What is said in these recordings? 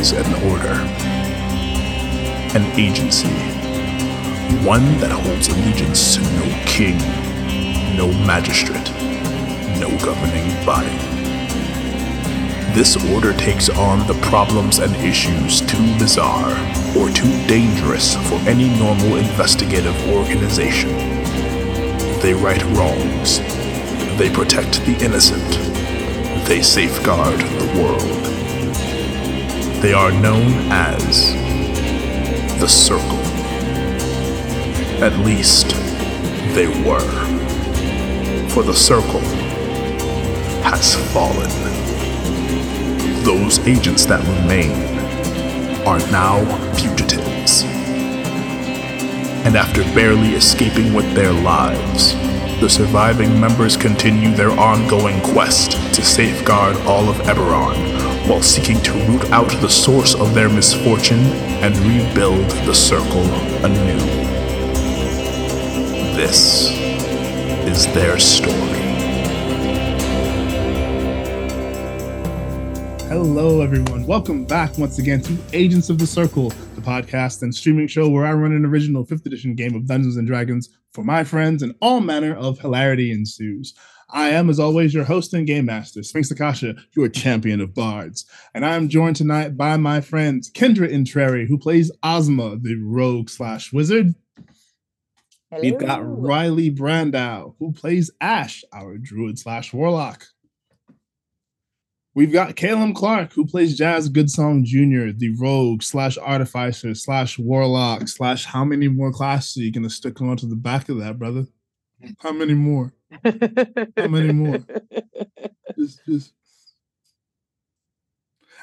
an order, an agency, one that holds allegiance to no king, no magistrate, no governing body. This order takes on the problems and issues too bizarre or too dangerous for any normal investigative organization. They right wrongs. They protect the innocent. They safeguard the world. They are known as the Circle. At least, they were. For the Circle has fallen. Those agents that remain are now fugitives. And after barely escaping with their lives, the surviving members continue their ongoing quest to safeguard all of Eberron while seeking to root out the source of their misfortune and rebuild the circle anew. This is their story. Hello, everyone. Welcome back once again to Agents of the Circle, the podcast and streaming show where I run an original 5th edition game of Dungeons and Dragons for my friends, and all manner of hilarity ensues. I am, as always, your host and game master, Sphinx Akasha, your champion of bards. And I am joined tonight by my friends Kendra Intreri, who plays Ozma, the rogue slash wizard. Hello. We've got Riley Brandow, who plays Ash, our druid slash warlock. We've got Caleb Clark, who plays Jazz Goodsong Jr., the rogue slash artificer slash warlock slash how many more classes are you going to stick onto the back of that, brother? How many more? How many more? Just, just.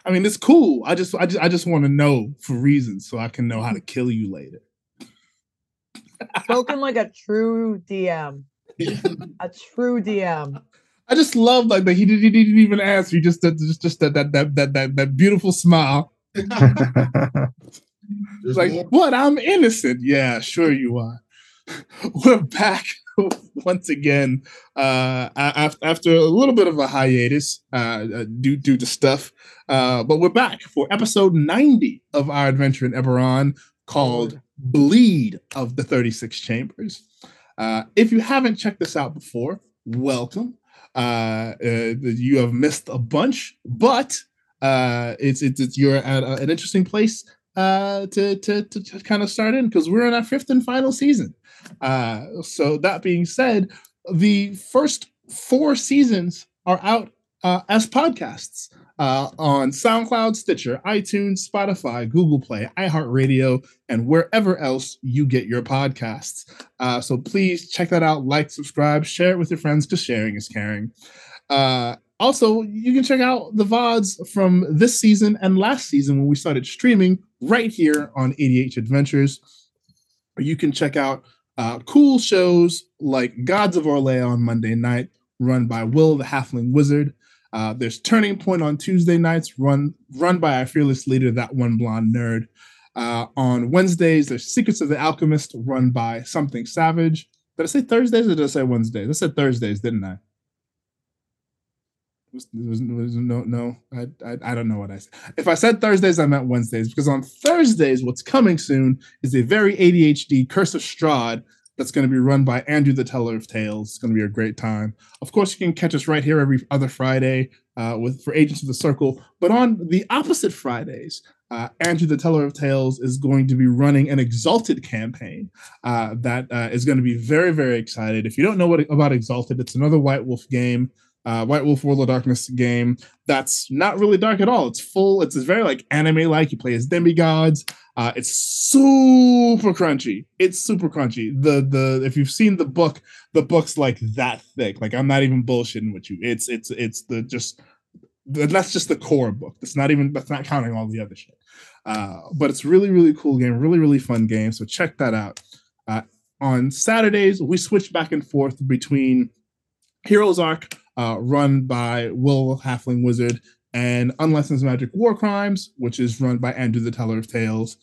I mean, it's cool. I just, I just, I just want to know for reasons so I can know how to kill you later. Spoken like a true DM. A true DM. I just love like that he, did, he didn't even ask. He just did just just that that that that that, that beautiful smile. It's like, what? I'm innocent. Yeah, sure you are. We're back once again uh, after after a little bit of a hiatus uh, uh, due due to stuff, uh, but we're back for episode 90 of our adventure in Eberron called "Bleed of the 36 Chambers." Uh, if you haven't checked this out before, welcome. Uh, uh, you have missed a bunch, but uh, it's, it's it's you're at a- an interesting place uh, to to to kind of start in because we're in our fifth and final season. Uh, so that being said, the first four seasons are out uh, as podcasts uh, on SoundCloud, Stitcher, iTunes, Spotify, Google Play, iHeartRadio, and wherever else you get your podcasts. Uh, so please check that out, like, subscribe, share it with your friends because sharing is caring. Uh, also, you can check out the VODs from this season and last season when we started streaming right here on ADH Adventures. Or you can check out uh, cool shows like Gods of R'lyeh on Monday night, run by Will the Halfling Wizard. Uh, there's Turning Point on Tuesday nights, run run by our fearless leader, that one blonde nerd. Uh, on Wednesdays, there's Secrets of the Alchemist, run by Something Savage. Did I say Thursdays or did I say Wednesdays? I said Thursdays, didn't I? Was, was, no, no, I, I, I don't know what I said. If I said Thursdays, I meant Wednesdays because on Thursdays, what's coming soon is a very ADHD Curse of Strahd that's going to be run by Andrew the Teller of Tales. It's going to be a great time. Of course, you can catch us right here every other Friday uh, with for Agents of the Circle. But on the opposite Fridays, uh, Andrew the Teller of Tales is going to be running an Exalted campaign uh, that uh, is going to be very, very excited. If you don't know what about Exalted, it's another White Wolf game. Uh, White Wolf World of Darkness game that's not really dark at all. It's full. It's very like anime like. You play as demigods. Uh, it's super crunchy. It's super crunchy. The the if you've seen the book, the book's like that thick. Like I'm not even bullshitting with you. It's it's it's the just that's just the core book. That's not even that's not counting all the other shit. Uh, but it's really really cool game. Really really fun game. So check that out. Uh, on Saturdays we switch back and forth between Heroes Arc, uh, run by Will Halfling Wizard, and Unlicensed Magic War Crimes, which is run by Andrew the Teller of Tales.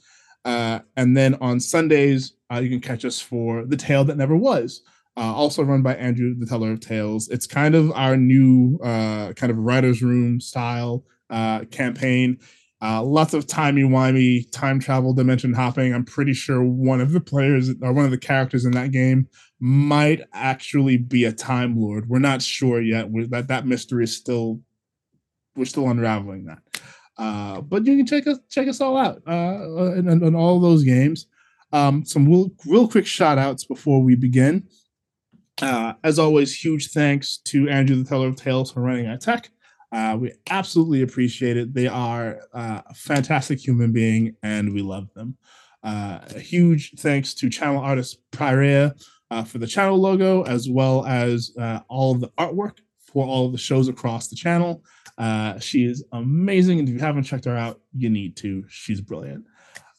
Uh, and then on Sundays, uh, you can catch us for The Tale That Never Was, uh, also run by Andrew the Teller of Tales. It's kind of our new uh, kind of writer's room style uh, campaign. Uh, lots of timey-wimey time travel dimension hopping. I'm pretty sure one of the players or one of the characters in that game might actually be a time lord. We're not sure yet. We're, that that mystery is still we're still unraveling that. Uh, but you can check us check us all out uh, in, in all those games. Um, some real, real quick shout outs before we begin. Uh, as always, huge thanks to Andrew, the teller of tales, for running our tech. Uh, we absolutely appreciate it. They are uh, a fantastic human being, and we love them. Uh, huge thanks to channel artist Pyrea uh, for the channel logo, as well as uh, all the artwork for all of the shows across the channel. Uh, she is amazing, and if you haven't checked her out, you need to. She's brilliant.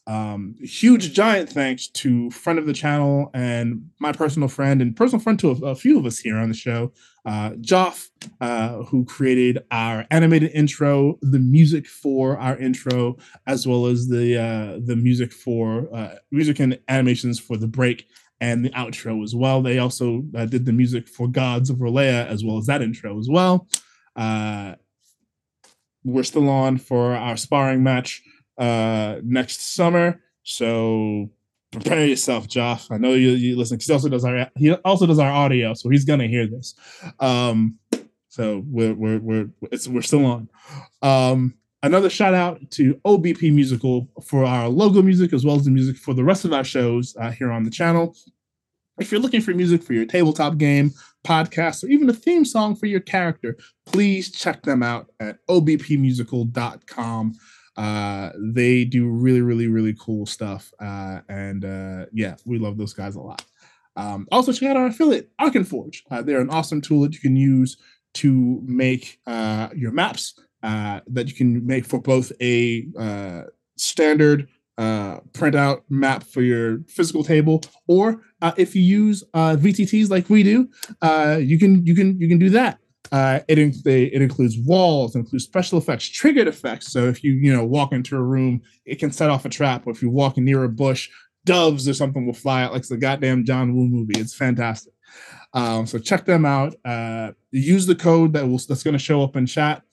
Um, huge giant thanks to friend of the channel and my personal friend and personal friend to a, a few of us here on the show, uh, Joff, uh, who created our animated intro, the music for our intro, as well as the uh, the music for uh, music and animations for the break and the outro as well. They also uh, did the music for Gods of R'lyeh as well as that intro as well. Uh, we're still on for our sparring match uh, next summer. So prepare yourself, Joff. I know you, you listen. He also does our he also does our audio, so he's gonna hear this. Um, so we're we're we're it's, we're still on. Um, another shout out to OBP Musical for our logo music as well as the music for the rest of our shows uh, here on the channel. If you're looking for music for your tabletop game, podcast, or even a theme song for your character, please check them out at obpmusical.com. Uh, they do really, really, really cool stuff. Uh, and uh, yeah, we love those guys a lot. Um, also, check out our affiliate, Arkenforge. Uh, they're an awesome tool that you can use to make uh, your maps uh, that you can make for both a uh, standard uh, printout map for your physical table, or uh, if you use uh, VTTs like we do, uh, you can you can you can do that. Uh, it, in, they, it includes walls, it includes special effects, triggered effects. So if you you know walk into a room, it can set off a trap. Or if you walk near a bush, doves or something will fly out, like the goddamn John Woo movie. It's fantastic. Um, so check them out. Uh, use the code that will that's going to show up in chat.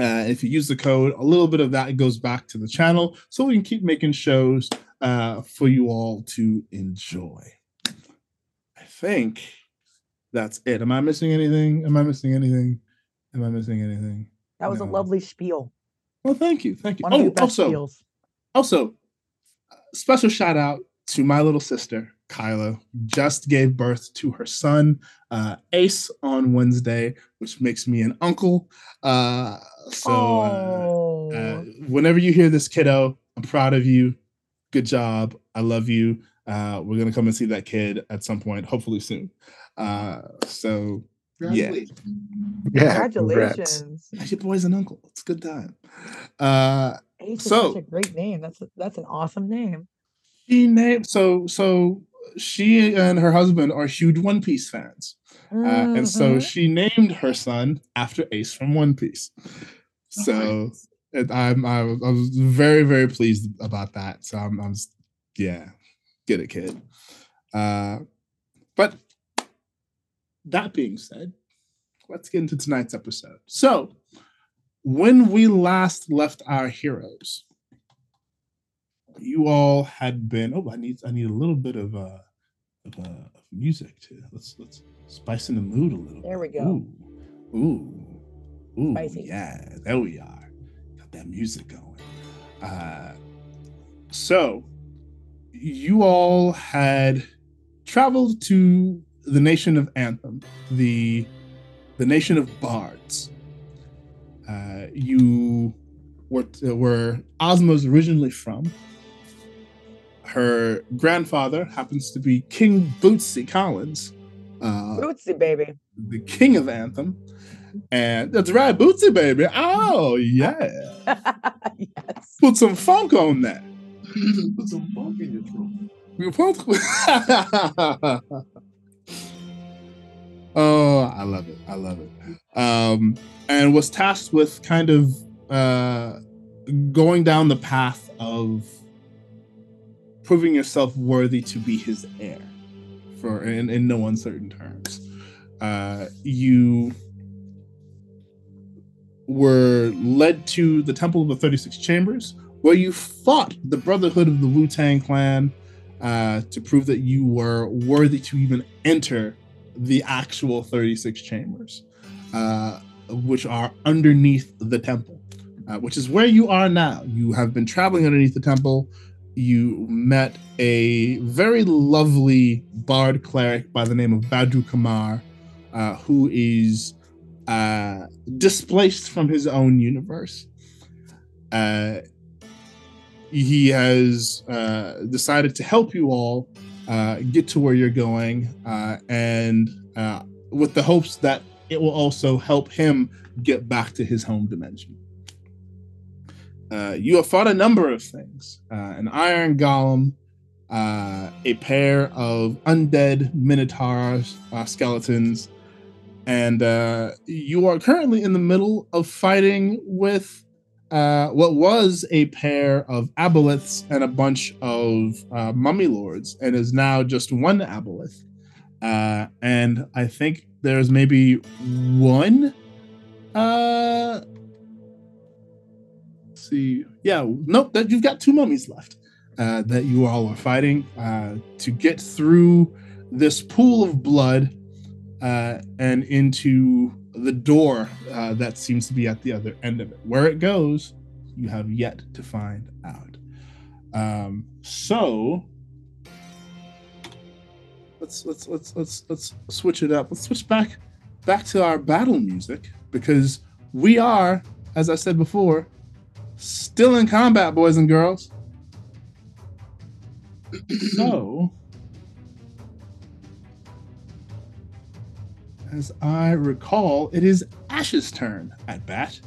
Uh, if you use the code, a little bit of that goes back to the channel, so we can keep making shows uh, for you all to enjoy. I think that's it. Am I missing anything? Am I missing anything? Am I missing anything? That was No. a lovely spiel. Well, thank you, thank you. One Oh, also, spiels. also, special shout out to my little sister, Kyla, just gave birth to her son, uh, Ace, on Wednesday, which makes me an uncle. Uh, so, uh, oh, uh, whenever you hear this, kiddo, I'm proud of you. Good job. I love you. Uh, we're gonna come and see that kid at some point, hopefully soon. Uh, so yeah, Yeah. congrats. congratulations. your boy's and uncle. It's a good time. Uh, Ace is So- such a great name. That's a, that's an awesome name. she named so so she and her husband are huge One Piece fans, uh, and so Mhm. she named her son after Ace from One Piece. So it, I'm I was, I was very very pleased about that. So I'm, I'm yeah, get it, kid. Uh, but that being said, let's get into tonight's episode. So when we last left our heroes, you all had been. Oh, I need I need a little bit of uh of, uh, of music to let's let's spice in the mood a little. There we go. Ooh, ooh, ooh. Spicy. Yeah, there we are. Got that music going. Uh, so you all had traveled to the nation of Anthem, the the nation of bards. Uh, you were were Ozma's originally from. Her grandfather happens to be King Bootsy Collins, uh, Bootsy baby. the king of Anthem. And that's right, Bootsy baby. Oh yeah, yes. put some funk on that. Put some funk in your throat. You put- oh, I love it. I love it. Um, and was tasked with kind of uh, going down the path of proving yourself worthy to be his heir for in, in no uncertain terms. Uh, you were led to the Temple of the 36 Chambers, where you fought the Brotherhood of the Wu Tang Clan uh, to prove that you were worthy to even enter the actual 36 Chambers, uh, which are underneath the temple, uh, which is where you are now. You have been traveling underneath the temple. You met a very lovely bard cleric by the name of Badru Kamar, uh, who is uh, displaced from his own universe. He has uh, decided to help you all uh, get to where you're going, uh, and uh, with the hopes that it will also help him get back to his home dimension. Uh, you have fought a number of things uh, an iron golem, a pair of undead minotaur skeletons, and you are currently in the middle of fighting with uh, what was a pair of aboleths and a bunch of uh, mummy lords, and is now just one aboleth. Uh, and I think there's maybe one. Uh, see, yeah, nope. That you've got two mummies left uh, that you all are fighting uh, to get through this pool of blood uh, and into the door uh, that seems to be at the other end of it. Where it goes, you have yet to find out. Um, so let's let's let's let's let's switch it up. Let's switch back back to our battle music because we are, as I said before, still in combat, boys and girls. so as I recall, it is Ash's turn at bat.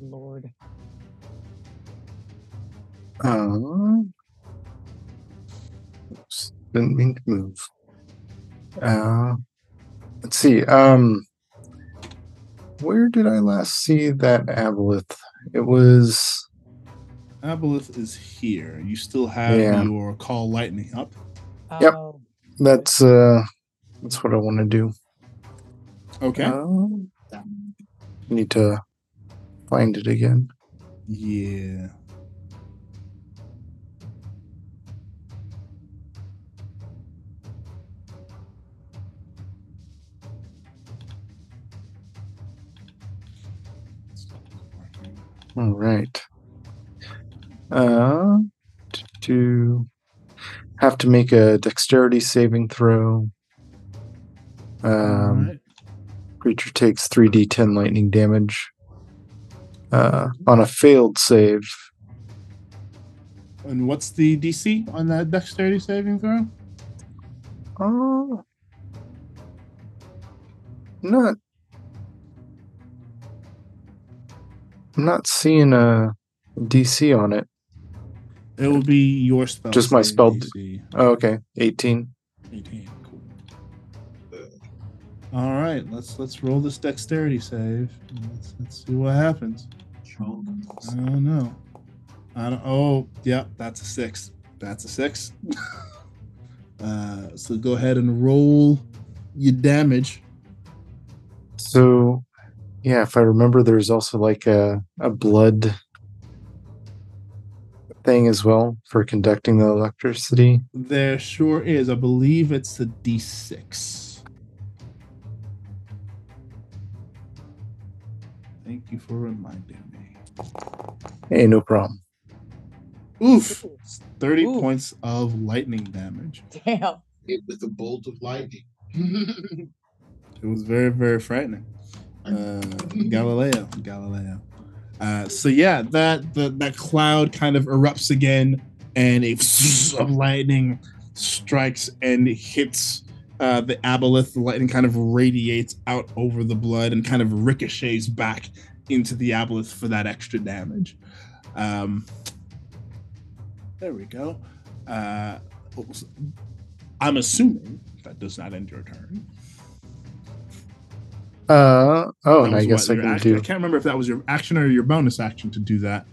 Lord. Uh, oops, didn't mean to move. Uh, let's see. Um, where did I last see that aboleth? It was Aboleth is here. You still have Yeah. your call lightning up. Yep. Oh, that's uh that's what I want to do. Okay. Um, need to find it again. yeah. All right. Uh, to have to make a dexterity saving throw. Um, right. creature takes 3d10 lightning damage. Uh, on a failed save, And what's the DC on that dexterity saving throw? uh, not. I'm not seeing a DC on it. It will be your spell. Just my spell- DC. Oh, okay, 18. 18. Cool. All right, let's let's roll this dexterity save. Let's, let's see what happens. I don't know. I don't. Oh, yeah, that's a six. That's a six. uh, so go ahead and roll your damage. So, yeah, if I remember, there's also like a, a blood thing as well for conducting the electricity. There sure is. I believe it's a d6. Thank you for reminding me. Hey, no problem. Oof. 30 Ooh. points of lightning damage. damn. Hit with a bolt of lightning. It was very, very frightening. Uh, Galileo, Galileo. Uh, so yeah, that the, that cloud kind of erupts again, and a of lightning strikes and hits uh, the aboleth. The lightning kind of radiates out over the blood and kind of ricochets back into the aboleth for that extra damage. Um, there we go. Uh, I'm assuming that does not end your turn. Uh oh, and I guess I can action- I can't remember if that was your action or your bonus action to do that.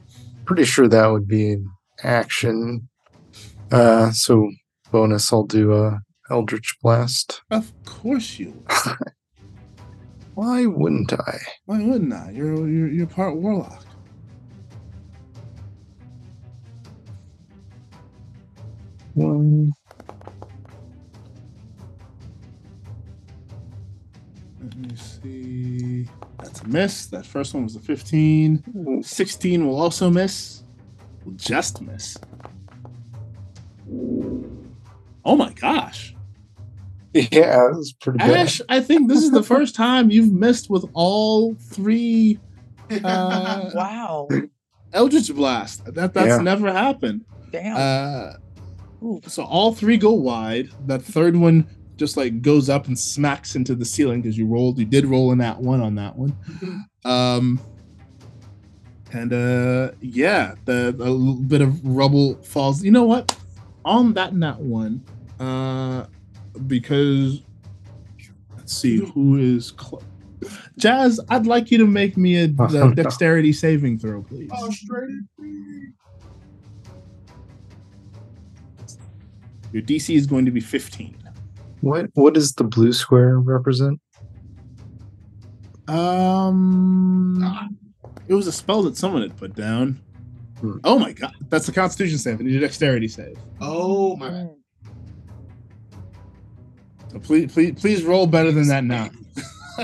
Pretty sure that would be an action. Uh, so bonus, I'll do a Eldritch Blast. Of course you. Why wouldn't I? Why wouldn't I? You're you're, you're part warlock. One. Let me see. That's a miss. That first one was a 15. Hmm. 16 will also miss. Will just miss. Oh my gosh. Yeah, that's pretty bad. Ash, I think this is the first time you've missed with all three uh, Wow. Eldritch Blast. That that's Yeah. never happened. Damn. Uh, so all three go wide. That third one just like goes up and smacks into the ceiling because you rolled. You did roll in that one on that one. Um, and uh, yeah, the a little bit of rubble falls. You know what? On that nat one, uh, because let's see who is cl- Jazz. I'd like you to make me a, Oh, a dexterity saving throw, please. Oh. Your DC is going to be 15. What what does the blue square represent? Um, it was a spell that someone had put down. Hmm. Oh my god, that's a Constitution save. I need a Dexterity save. Oh my bad. So please, please, please roll better than that now.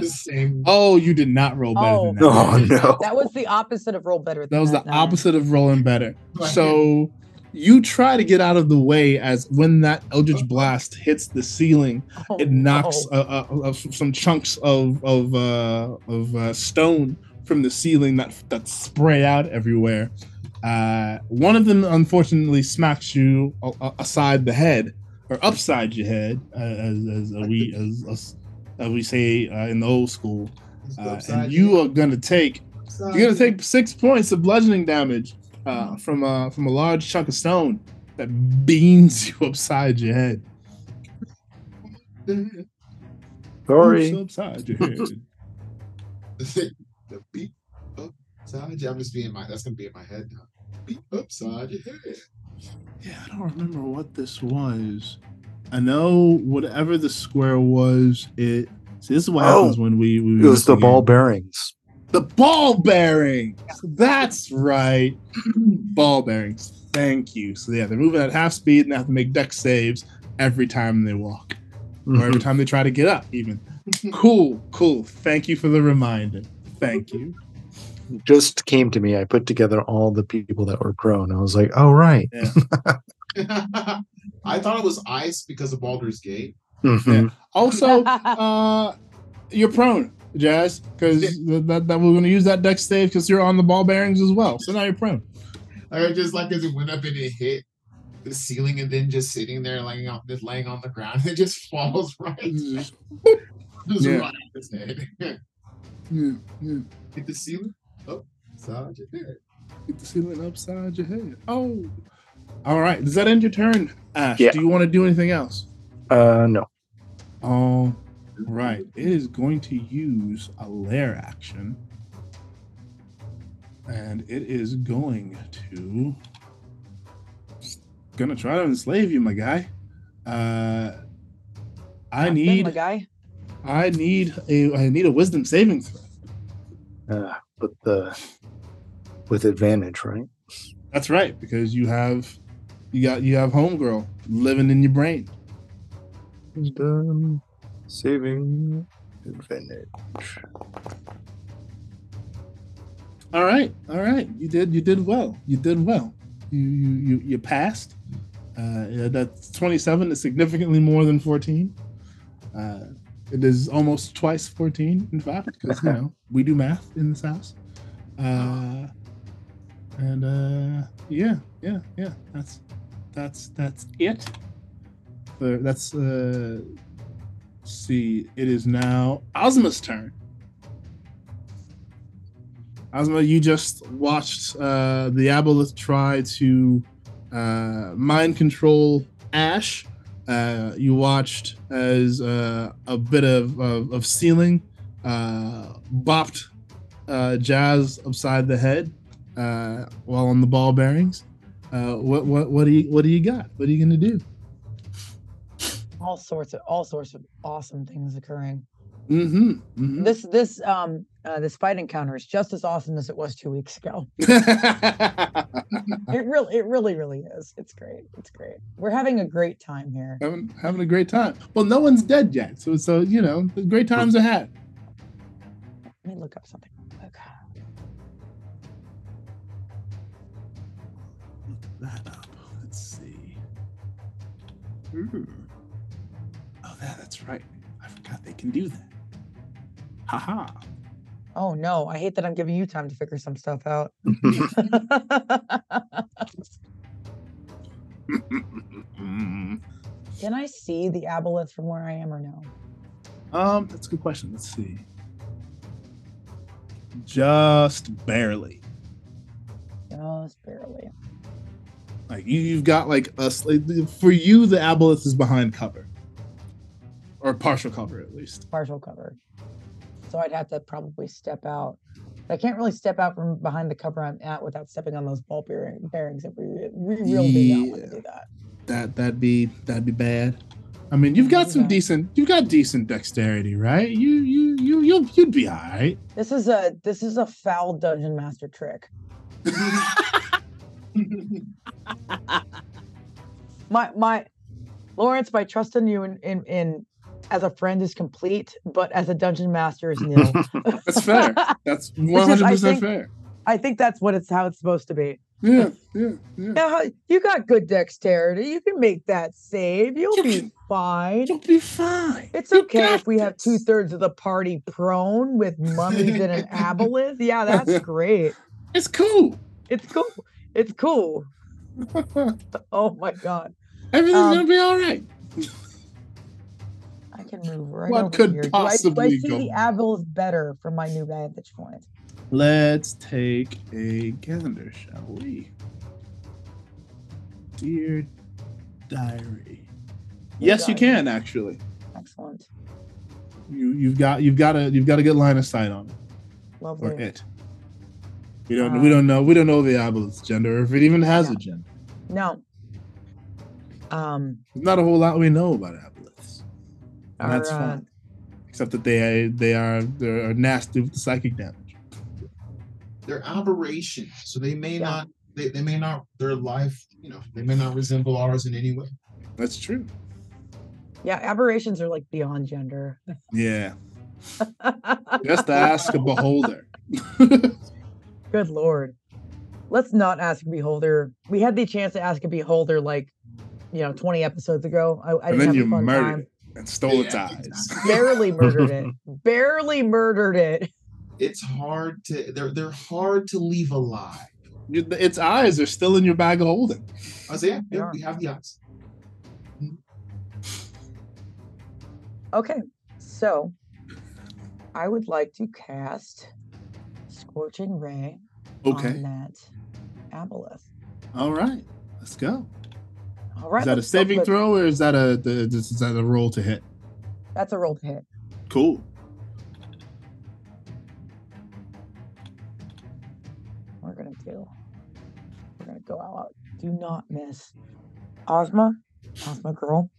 Same. Oh, you did not roll better Oh. than that. Oh no. That was the opposite of roll better. That than was the Nine. opposite of rolling better. So you try to get out of the way as when that Eldritch Blast hits the ceiling, Oh, it knocks no. uh, uh, uh, some chunks of of uh, of uh, stone from the ceiling that that spray out everywhere. Uh, one of them unfortunately smacks you a- a- aside the head or upside your head, uh, as, as uh, we as, as, as we say uh, in the old school. Uh, and you are gonna take you're gonna take six points of bludgeoning damage uh, from a from a large chunk of stone that beams you upside your head. Sorry. Oops, upside your head. the beat upside. your- I'm just being my. That's gonna be in my head now. Beat upside your head. Yeah, I don't remember what this was. I know whatever the square was. It. See, this is what Oh, happens when we. we It was the ball bearings. The ball bearings. That's right. ball bearings. Thank you. So yeah, they're moving at half speed and they have to make dex saves every time they walk, or every time they try to get up. Even. cool. Cool. Thank you for the reminder. Thank you. Just came to me. I put together all the people that were prone. I was like, oh right. I thought it was ice because of Baldur's Gate. Mhm. Also, uh, you're prone, Jazz, because that, that we're going to use that dex save because you're on the ball bearings as well. So now you're prone. I just like as it went up and it hit the ceiling and then just sitting there laying on just laying on the ground. It just falls right, just Yeah. right on his head. Yeah, yeah. Hit the ceiling. Oh, side your head. Get the ceiling upside your head. Oh. All right. Does that end your turn, Ash? Yeah. Do you want to do anything else? Uh no. All right. It is going to use a lair action. And it is going to gonna try to enslave you, my guy. Uh I Not bad, need my guy. I need a I need a wisdom saving throw. Uh, but the with advantage, right? That's right, because you have you got you have homegirl living in your brain. Wisdom saving advantage. All right, all right. You did you did well. You did well. You you you, you passed. Uh, yeah, that's 27 is significantly more than 14. Uh, it is almost twice 14, in fact, because you know we do math in this house. Uh, and uh, yeah, yeah, yeah. That's that's that's it. Uh, that's uh, see. It is now Ozma's turn. Ozma, you just watched uh, the Aboleth try to uh, mind control Ash. Uh, you watched as uh, a bit of, of, of ceiling uh, bopped uh, Jazz upside the head uh, while on the ball bearings. Uh, what what what do you what do you got? What are you gonna do? All sorts of all sorts of awesome things occurring. Mm-hmm. mm-hmm. This this um uh, this fight encounter is just as awesome as it was two weeks ago. It really it really really is. It's great. It's great. We're having a great time here. having having a great time. Well, no one's dead yet, so so you know, great times ahead. Let me look up something. Okay. Look that up. Let's see. Hmm. Oh, that, that's right. I forgot they can do that. Haha. Oh no, I hate that I'm giving you time to figure some stuff out. Can I see the aboleth from where I am or no? Um, that's a good question. Let's see. Just barely. Just barely. Like you, you've got like a s- like, for you, the aboleth is behind cover, or partial cover at least. Partial cover. So I'd have to probably step out. I can't really step out from behind the cover I'm at without stepping on those ball bearing, bearings if we, we really do not want to do that. That that'd be that'd be bad. I mean, you've got some Yeah. decent, you've got decent dexterity, right? You you you you'll you'd be all right. This is a this is a foul dungeon master trick. My my Lawrence, by trusting you in in, in as a friend is complete, but as a dungeon master is nil. That's fair. That's hundred I percent fair. I think that's what it's how it's supposed to be. Yeah, yeah, yeah. Now, you got good dexterity. You can make that save. You'll You be fine. You'll be fine. It's You okay if we have two thirds of the party prone with mummies and an aboleth. Yeah, that's great. It's cool. It's cool. It's cool. Oh my god. Everything's Um, gonna be all right. Can move right What over could here. Do I, do I see go the aboleth better from my new vantage point? Let's take a gander, shall we? Dear diary. Yes, you can actually. Excellent. You you've got you've got a you've got a good line of sight on it or Lovely. it. We don't we don't know we don't know the aboleth's gender or if it even has a gender. No. Um There's not a whole lot we know about aboleths. And that's uh, fine. Except that they they are they're nasty with the psychic damage. They're aberrations, so they may Yeah. not. They, they may not. Their life, you know, they may not resemble ours in any way. That's true. yeah, aberrations are like beyond gender. Yeah. Just ask a beholder. Good lord. Let's not ask a beholder. We had the chance to ask a beholder like, you know, 20 episodes ago. I, I and didn't then have you a fun murdered time. It and stole its eyes. Barely murdered it. Barely murdered it. It's hard to. They're they're hard to leave alive. Its eyes are still in your bag of holding. I say, yeah, yeah, we have the eyes. Mm-hmm. Okay. So I would like to cast Scorching Ray Okay. on that aboleth. All right. Let's go. All right. Is that a saving throw or is that a the, is that a roll to hit? That's a roll to hit. Cool. We're gonna do. We're gonna go out. Do not miss. Ozma, Ozma girl.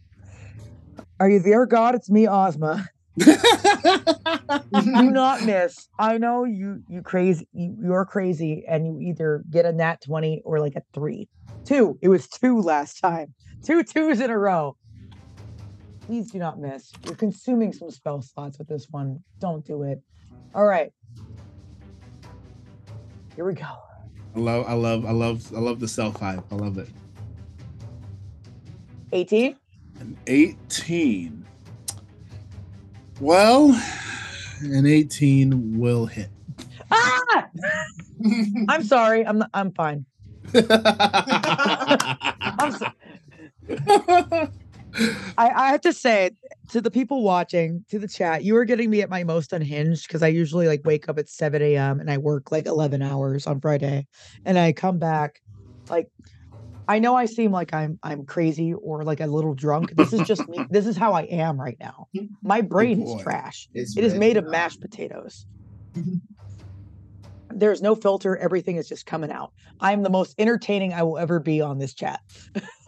Are you there, God? It's me, Ozma. Do not miss. I know you you crazy you, you're crazy and you either get a nat 20 or like a three. Two. It was two last time. Two twos in a row. Please do not miss. You're consuming some spell slots with this one. Don't do it. All right. Here we go. I love I love I love I love the self hype. I love it. 18. An 18. Well, an 18 will hit. Ah! I'm sorry. I'm I'm fine. I, I have to say to the people watching, to the chat, you are getting me at my most unhinged because I usually like wake up at 7 a.m. and I work like 11 hours on Friday, and I come back like I know I seem like I'm I'm crazy or like a little drunk. This is just me. This is how I am right now. My brain is trash. It's It is made of mashed potatoes. There's no filter. Everything is just coming out. I'm the most entertaining I will ever be on this chat.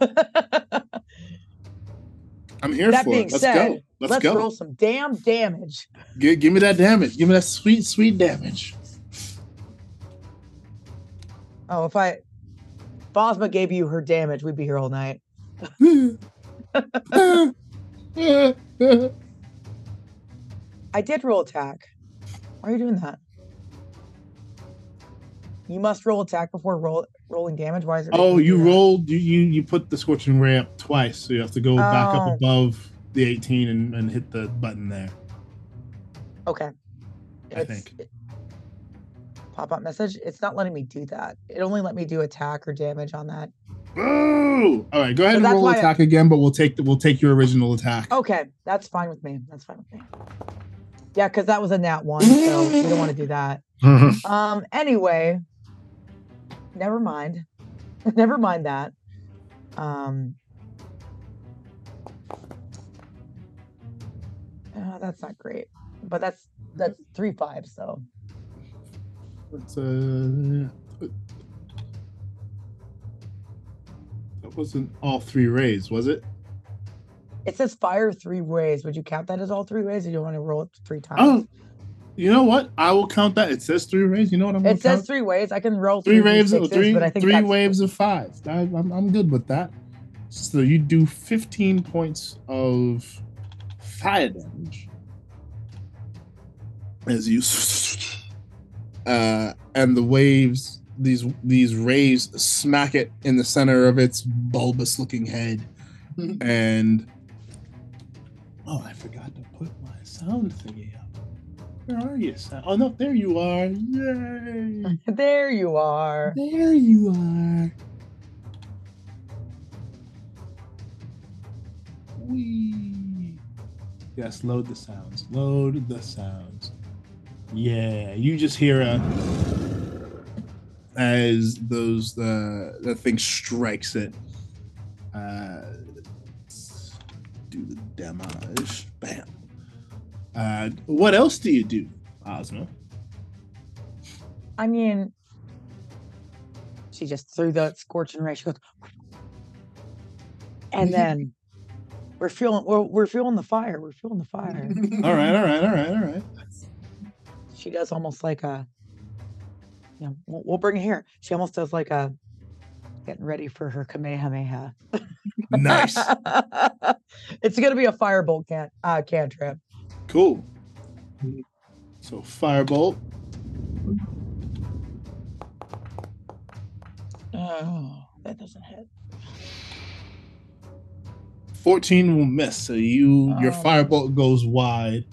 I'm here That for being it. Let's said, go. Let's, Let's go. roll some damn damage. Give, give me that damage. Give me that sweet, sweet damage. Oh, if I, Bosma gave you her damage, we'd be here all night. I did roll attack. Why are you doing that? You must roll attack before roll, rolling damage. Why is it? oh, you rolled. You, you you put the scorching ray up twice, so you have to go back Oh. up above the 18 and, and hit the button there. Okay. I It's- think. it- Pop up message. It's not letting me do that. It only let me do attack or damage on that. Boo! All right, go ahead So and roll why I- attack again, but we'll take the, we'll take your original attack. Okay, that's fine with me. That's fine with me. Yeah, because that was a nat one, so we don't want to do that. Um. Anyway, never mind. never mind that. Um. uh, that's not great, but that's that's three fives though. It's, uh, that wasn't all three rays, was it? It says fire three ways. Would you count that as all three ways, or do you want to roll it three times? Oh, you know what? I will count that. It says three rays. You know what I'm it says count? three ways. I can roll Three three waves, of d6s, three, but I think three waves of five. I, I'm, I'm good with that. So you do 15 points of fire damage as you, uh, and the waves, these these rays smack it in the center of its bulbous-looking head, and oh, I forgot to put my sound thingy up. Where are you? Oh no, there you are! Yay! There you are. There you are. Wee. Yes, load the sounds. Load the sounds. Yeah, you just hear a as those uh that thing strikes it. Uh let's do the damage. Bam. Uh what else do you do, Ozma? I mean, she just threw the scorching ray. She goes, and then we're feeling we're, we're feeling the fire. We're feeling the fire. All right, all right, all right, all right. she does almost like a, you know, we'll, we'll bring it here. She almost does like a getting ready for her kamehameha. Nice. it's gonna be a firebolt can uh, cantrip. Cool. So firebolt. Oh, that doesn't hit. 14 will miss. So you your Oh. firebolt goes wide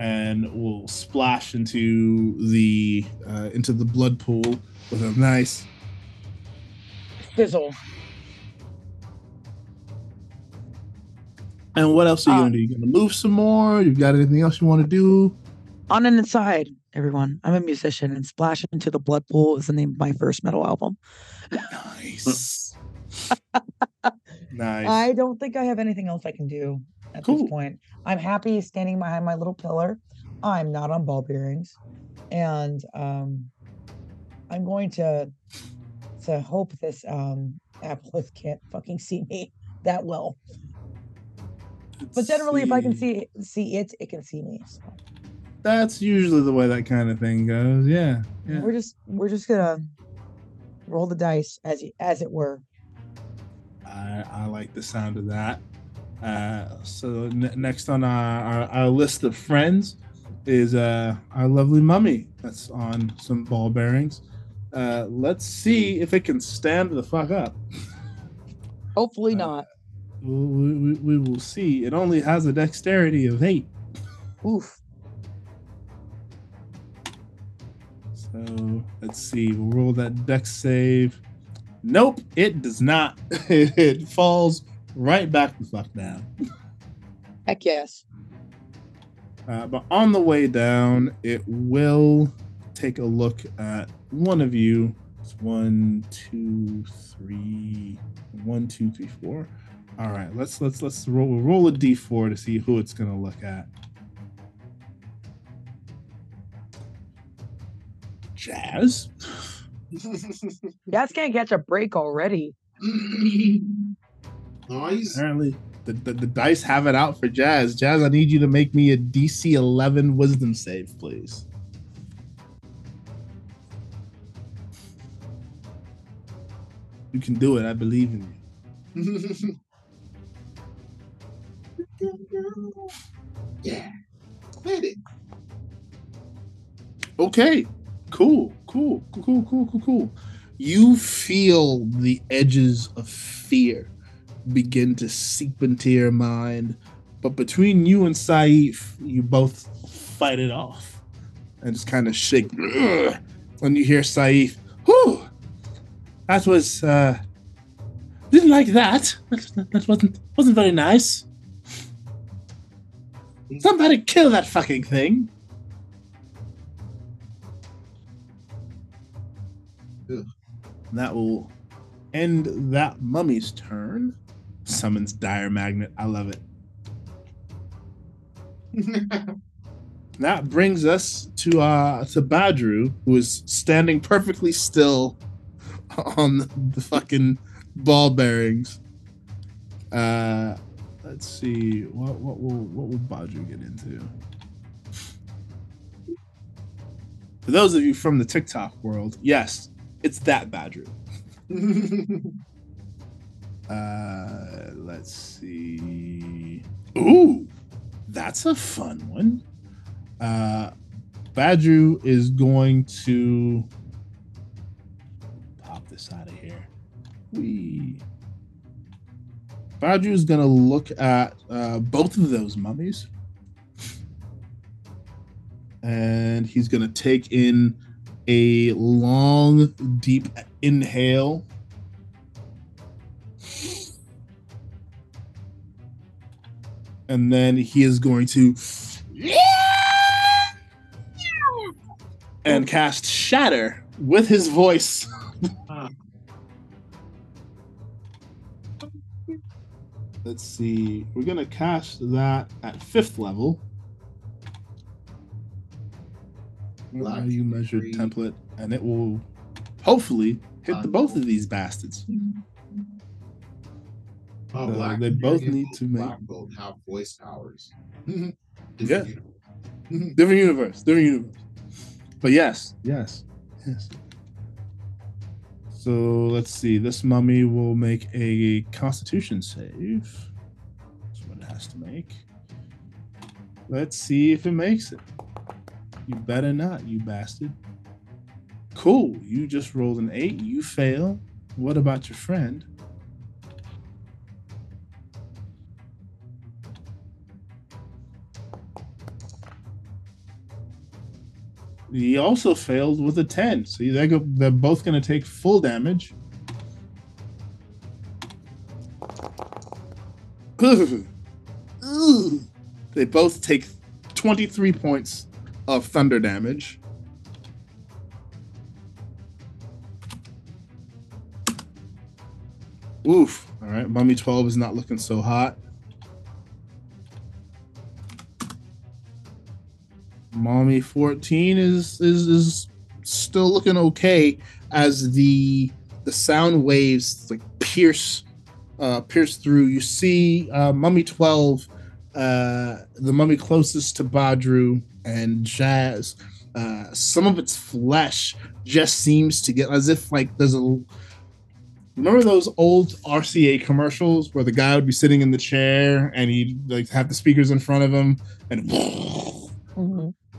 and will splash into the uh, into the blood pool with a nice Fizzle. And what else are you Uh, gonna do? You gonna move some more? You've got anything else you want to do? On an inside, everyone. I'm a musician, and Splash into the Blood Pool is the name of my first metal album. Nice. nice. I don't think I have anything else I can do at Cool. this point. I'm happy standing behind my little pillar. I'm not on ball bearings, and um, I'm going to to hope this um, Aboleth can't fucking see me that well. But Let's generally, if I can see see it, it can see me. So that's usually the way that kind of thing goes. Yeah. Yeah. we're just we're just gonna roll the dice as as it were. I, I like the sound of that. Uh, so n- next on our, our, our list of friends is uh, our lovely mummy that's on some ball bearings. Uh, let's see if it can stand the fuck up. Hopefully Uh, not. We, we, we will see. It only has a dexterity of eight. Oof. So let's see. We'll roll that dex save. Nope, it does not. it falls right back the fuck down. Heck yes. Uh, but on the way down, it will take a look at one of you. It's one, two, three, one, two, three, four. All right, let's let's let's roll roll a d4 to see who it's gonna look at. Jazz. Jazz can't catch a break already. Nice. Apparently, the, the, the dice have it out for Jazz. Jazz, I need you to make me a DC 11 wisdom save, please. You can do it. I believe in you. yeah. Hit it. Okay. Cool. Cool. Cool. Cool. Cool. Cool. Cool. You feel the edges of fear begin to seep into your mind, but between you and Saif, you both fight it off and just kind of shake. When you hear Saif, whew, that was uh didn't like that. That, that wasn't wasn't very nice. Somebody kill that fucking thing. Ugh. That will end that mummy's turn. Summons dire magnet. I love it. That brings us to uh to Badru, who is standing perfectly still on the fucking ball bearings. Uh let's see what what will what will Badru get into? For those of you from the TikTok world, yes, it's that Badru. Uh, let's see. Ooh, that's a fun one. Uh, Badru is going to pop this out of here. We. Badru is going to look at uh, both of those mummies, and he's going to take in a long, deep inhale. and then he is going to and cast shatter with his voice let's see. We're gonna cast that at fifth level. Black you measured three. template? And it will hopefully hit the both of these bastards. Oh, Uh, Black they both need to make- Black Bolt have voice powers. Yeah. Different universe. different universe. Different universe. But yes. Yes. Yes so let's see. This mummy will make a constitution save. That's what it has to make. Let's see if it makes it. You better not you bastard. Cool. You just rolled an eight. You fail. What about your friend He also failed with a 10. So they go, they're both going to take full damage. they both take 23 points of thunder damage. Oof. All right. Mummy 12 is not looking so hot. Mommy 14 is is is still looking okay as the the sound waves like pierce uh pierce through. You see uh Mummy 12 uh the mummy closest to Badru and Jazz uh some of its flesh just seems to get as if like there's a Remember those old RCA commercials where the guy would be sitting in the chair and he'd like have the speakers in front of him and.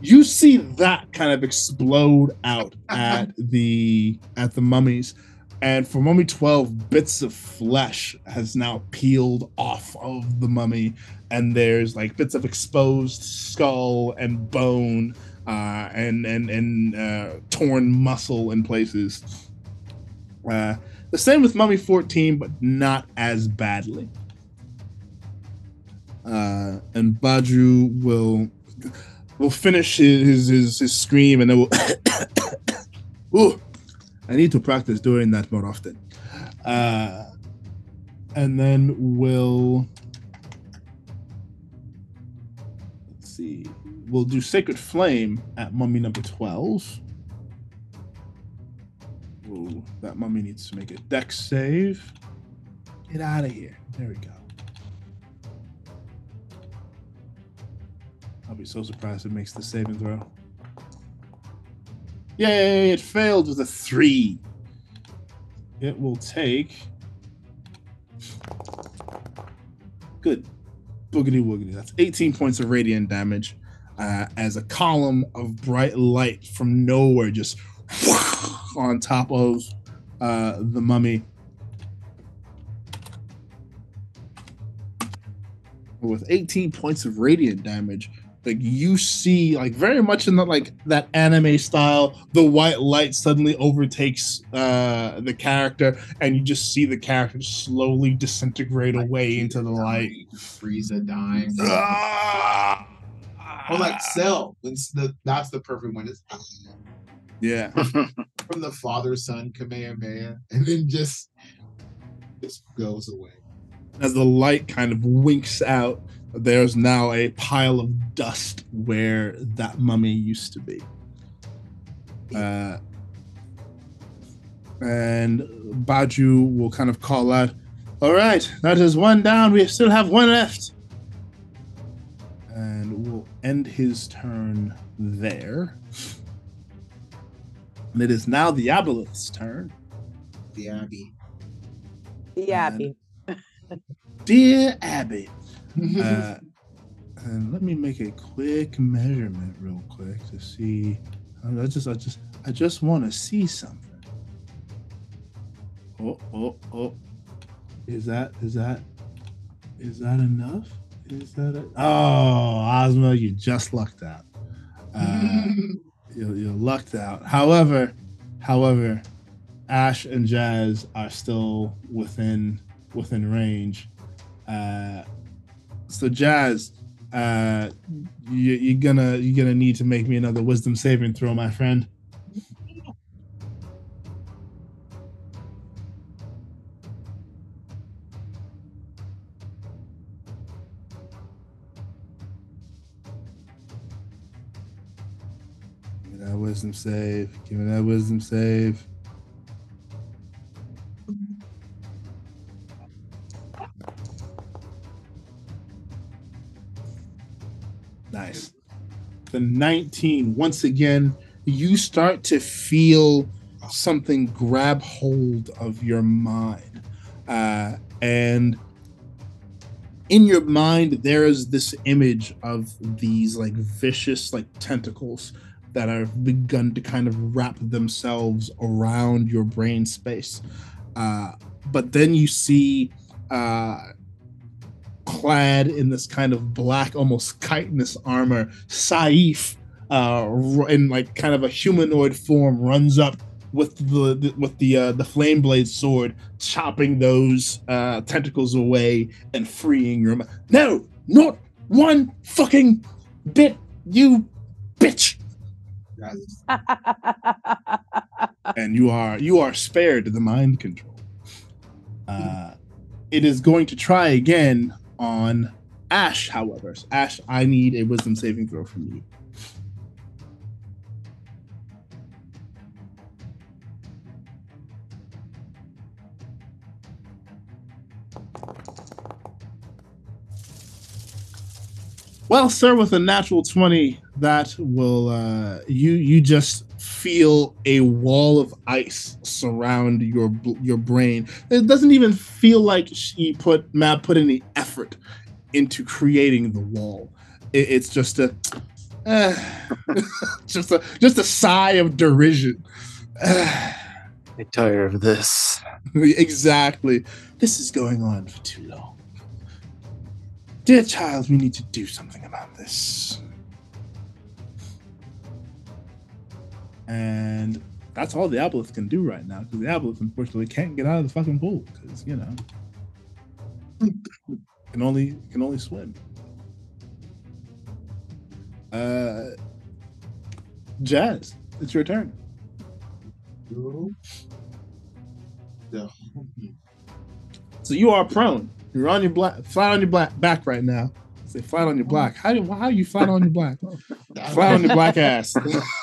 You see that kind of explode out at the at the mummies. And for mummy 12 bits of flesh has now peeled off of the mummy. And there's like bits of exposed skull and bone uh, and and and uh, torn muscle in places. Uh, the same with mummy 14 but not as badly. Uh, and badru will will finish his his, his scream and then we'll. Ooh, I need to practice doing that more often. Uh, and then we'll let's see. We'll do Sacred Flame at mummy number 12. Ooh, that mummy needs to make a dex save. Get out of here. There we go. I'll be so surprised it makes the saving throw. Yay! It failed with a three. It will take. Good. Boogity woogity. That's 18 points of radiant damage uh, as a column of bright light from nowhere just on top of uh, the mummy. With 18 points of radiant damage, like you see, like very much in the like that anime style, the white light suddenly overtakes uh, the character, and you just see the character slowly disintegrate away into the light. Frieza dying. Ah! Or like Cell. When s- the, that's the perfect one. It's Yeah. from the father son Kamehameha, and then just just goes away. as the light kind of winks out, there's now a pile of dust where that mummy used to be. Uh, and Badru will kind of call out, All right, that is one down. We still have one left. And we'll end his turn there. And it is now the Aboleth's turn. The Abbey. The And- Dear Abby, uh, and let me make a quick measurement real quick to see. I just, I just, I just want to see something. Oh, oh, oh! Is that, is that, is that enough? Is that? A, oh, Ozma, you just lucked out. Uh, you, you lucked out. However, however, Ash and Jazz are still within within range. Uh, so Jazz, uh, you, you're gonna you're gonna need to make me another Wisdom saving throw, my friend. Give me that wisdom save. Give me that wisdom save. Nice. The 19. Once again, you start to feel something grab hold of your mind. Uh, and in your mind, there is this image of these like vicious, like tentacles that have begun to kind of wrap themselves around your brain space. Uh, but then you see uh, clad in this kind of black, almost chitinous armor, Saif, uh, in like kind of a humanoid form, runs up with the, the with the uh, the flame blade sword, chopping those uh, tentacles away and freeing your. No, not one fucking bit, you bitch! And you are you are spared the mind control. Uh, it is going to try again on Ash, however. Ash, I need a wisdom saving throw from you. Well, sir, with a natural 20, that will uh you you just feel a wall of ice surround your your brain. It doesn't even feel like she put Mab put any effort into creating the wall. It- it's just a eh, just a just a sigh of derision. I'm tired of this. exactly. This is going on for too long. Dear child, we need to do something about this. And that's all the Aboleth can do right now, because the Aboleth unfortunately can't get out of the fucking pool, because you know can only can only swim. Uh Jazz, it's your turn. So you are prone. You're on your black, flat on your black back right now. Say flat on your black. How do how are you flat on your black? Flat on your black ass.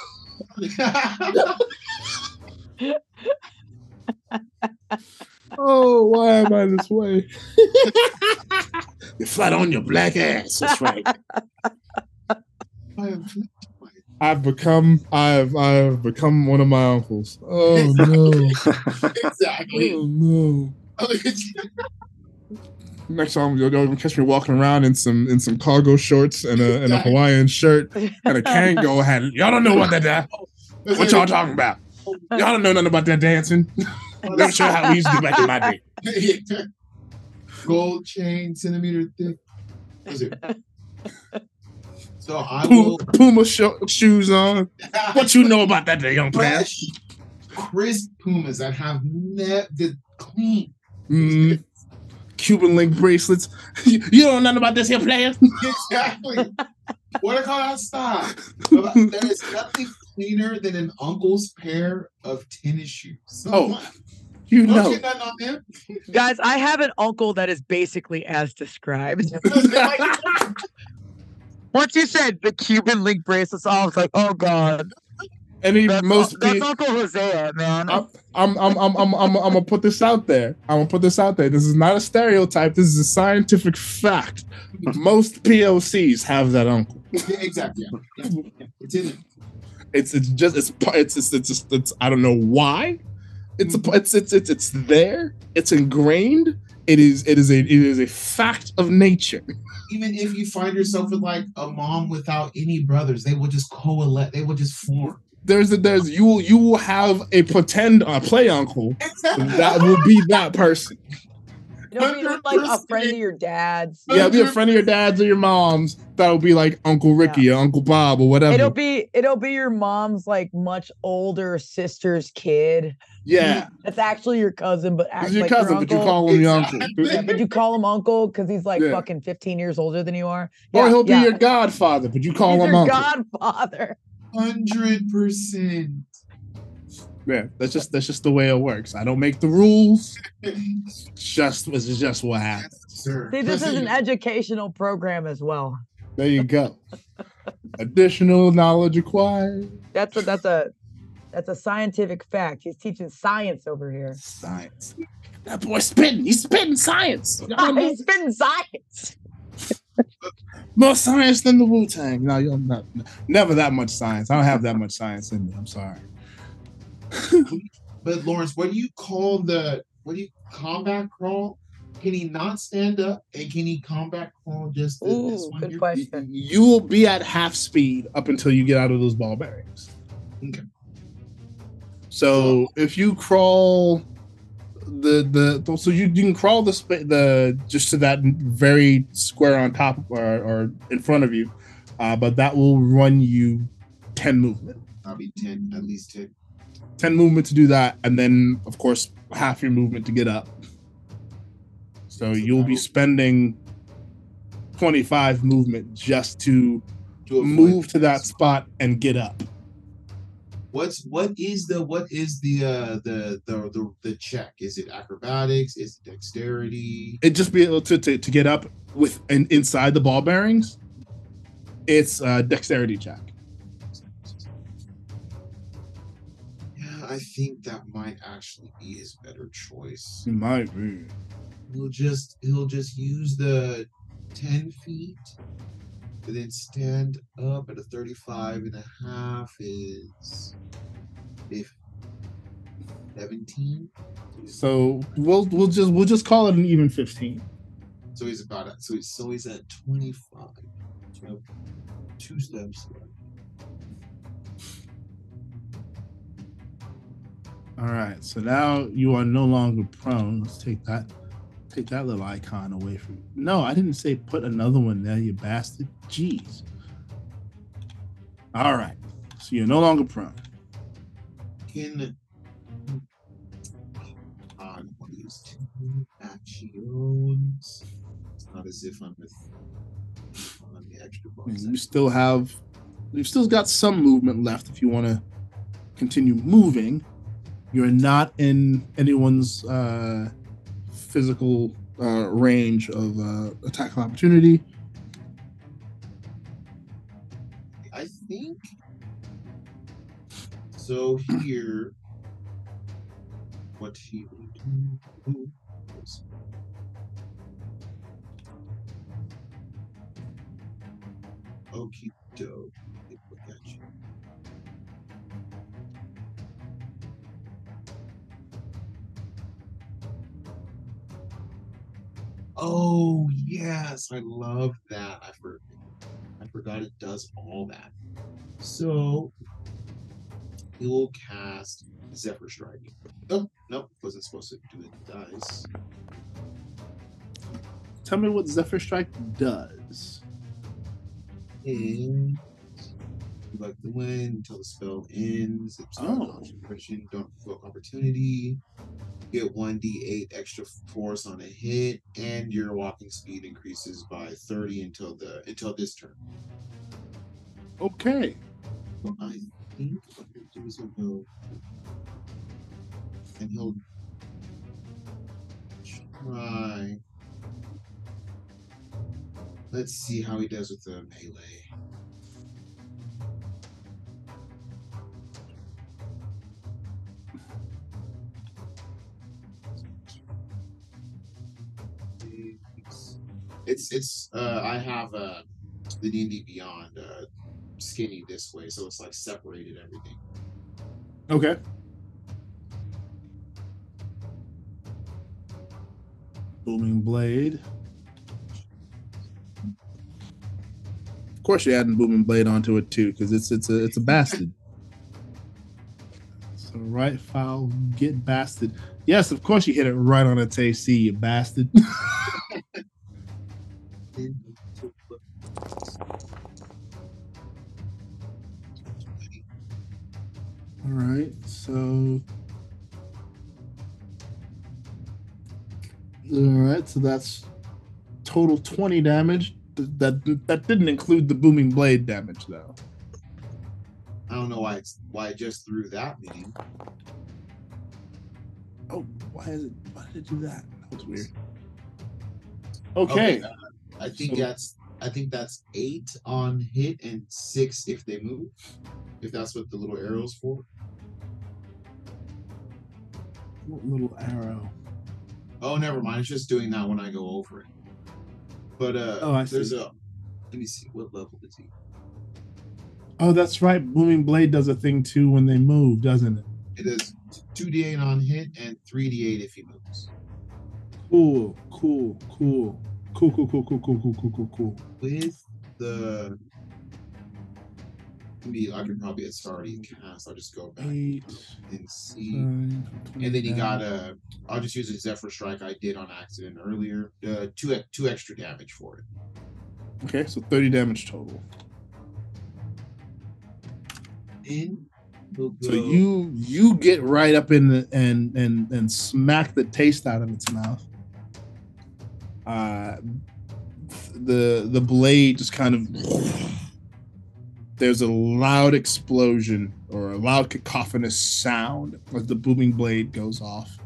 oh, why am I this way? You're flat on your black ass. That's right. I am I've become I've I've become one of my uncles. Oh no. exactly. oh no. Next time you'll, you'll catch me walking around in some in some cargo shorts and a and a Hawaiian shirt and a Kangol hat. Y'all don't know what that that what y'all talking about. Y'all don't know nothing about that dancing. Let me show how we used to do back in my day. Gold chain, centimeter thick. Is it? So I Puma, will Puma sho- shoes on. What you know about that day, young man? fresh, crisp Pumas that have ne- the clean. Mm, Cuban link bracelets. You, you don't know nothing about this here player. Exactly. what I call that style. There is nothing cleaner than an uncle's pair of tennis shoes. Oh, You don't know. get nothing on. Guys, I have an uncle that is basically as described. Once you said the Cuban link bracelets, I was like, oh god, Any that's, most that's pe- Uncle Hosea, man. I'm, I'm, I'm, I'm, I'm, I'm, I'm gonna put this out there. I'm gonna put this out there. This is not a stereotype. This is a scientific fact. Most POCs have that uncle. Yeah, exactly. Yeah. Yeah. Yeah. It's in it. It's, it's just, it's, it's, it's, it's, just, it's. I don't know why. It's, a, it's, it's, it's, it's there. It's ingrained. It is, it is a, it is a fact of nature. Even if you find yourself with like a mom without any brothers, they will just coalesce. They will just form. There's, a, there's, you will, you will have a pretend, uh, play uncle that will be that person. It'll be like a friend of your dad's. Yeah, be a friend of your dad's or your mom's. That'll be like Uncle Ricky or Uncle Bob or whatever. It'll be it'll be your mom's like much older sister's kid. yeah, That's actually your cousin, but he's acts your like cousin, your but you call him your uncle. Yeah, but you call him uncle because he's like Yeah. fucking 15 years older than you are. or he'll be yeah. your godfather, but you call He's him your uncle. godfather. Hundred percent. Yeah, that's just that's just the way it works. I don't make the rules. It's just it's just what happens. Sir. See, this is an educational program as well. There you go. Additional knowledge acquired. That's a that's a that's a scientific fact. He's teaching science over here. Science. That boy spitting. He's spitting science. He's spitting science. More science than the Wu Tang. No, you're not. Never that much science. I don't have that much science in me. I'm sorry. But Lawrence, what do you call the what do you combat crawl? Can he not stand up and can he combat crawl just this, this one good here? Y- question. You will be at half speed up until you get out of those ball bearings. Okay. So if you crawl the the so you, you can crawl the spa- the just to that very square on top or, or in front of you, uh, but that will run you ten movement. I'll be ten, at least ten. 10 movement to do that, and then of course half your movement to get up. So you'll be spending 25 movement just to move to that spot and get up. What's what is the what is the uh the the the, the check? Is it acrobatics? Is it dexterity? It just be able to, to, to get up with and inside the ball bearings. It's a dexterity check. I think that might actually be his better choice. It might be. He'll just he'll just use the ten feet and then stand up at a 35 and a half is if 17 So we'll we'll just we'll just call it an even 15. so he's about so he's so he's at 25 so two steps All right. So now you are no longer prone. Let's take that take that little icon away from you. No, I didn't say put another one there, you bastard. Jeez. All right. So you're no longer prone. can I want to use two actions. It's not as if I'm with on the extra bonus. You still have you've still got some movement left if you want to continue moving. You're not in anyone's uh, physical uh, range of uh, attack of opportunity. I think so. Here, what he would do is okie doke. Oh yes, I love that. I for, I forgot it does all that. So he will cast Zephyr Strike. Oh nope, wasn't supposed to do it. Dice. Tell me what Zephyr Strike does. And you like the wind until the spell ends. It's Oh. concentration, don't provoke opportunity. Get 1d8 extra force on a hit, and your walking speed increases by 30 until the until this turn. Okay. I think what he'll do is he'll go and he'll try. Let's see how he does with the melee. It's it's uh I have uh the D and D Beyond uh skinny this way, so it's like separated everything. Okay. Booming Blade. Of course, you're adding Booming Blade onto it too, because it's it's a it's a bastard. So right foul, get bastard. Yes, of course you hit it right on its AC, you bastard. All right, so. All right, so that's total 20 damage. Th- That that didn't include the booming blade damage though. I don't know why it's why I just threw that many. Oh, why is it why did it do that? That was weird. Okay. uh, I think So- that's I think that's eight on hit and six if they move. If that's what the little arrow's for. What little arrow. Oh, never mind. It's just doing that when I go over it. But uh, Oh, I there's see. a. Let me see. What level is he? Oh, that's right. Booming blade does a thing too when they move, doesn't it? It is two d8 on hit and three d8 if he moves. Cool, cool, cool, cool, cool, cool, cool, cool, cool, cool, cool, cool. With the. Maybe I could probably it's already cast. I'll just go back Eight, and see. nine, And then he 20 got a. I'll just use a Zephyr Strike I did on accident earlier. Uh, two two extra damage for it. Okay, so 30 damage total. In. We'll So you you get right up in the, and and and smack the taste out of its mouth. Uh, the the blade just kind of there's a loud explosion or a loud cacophonous sound as the booming blade goes off,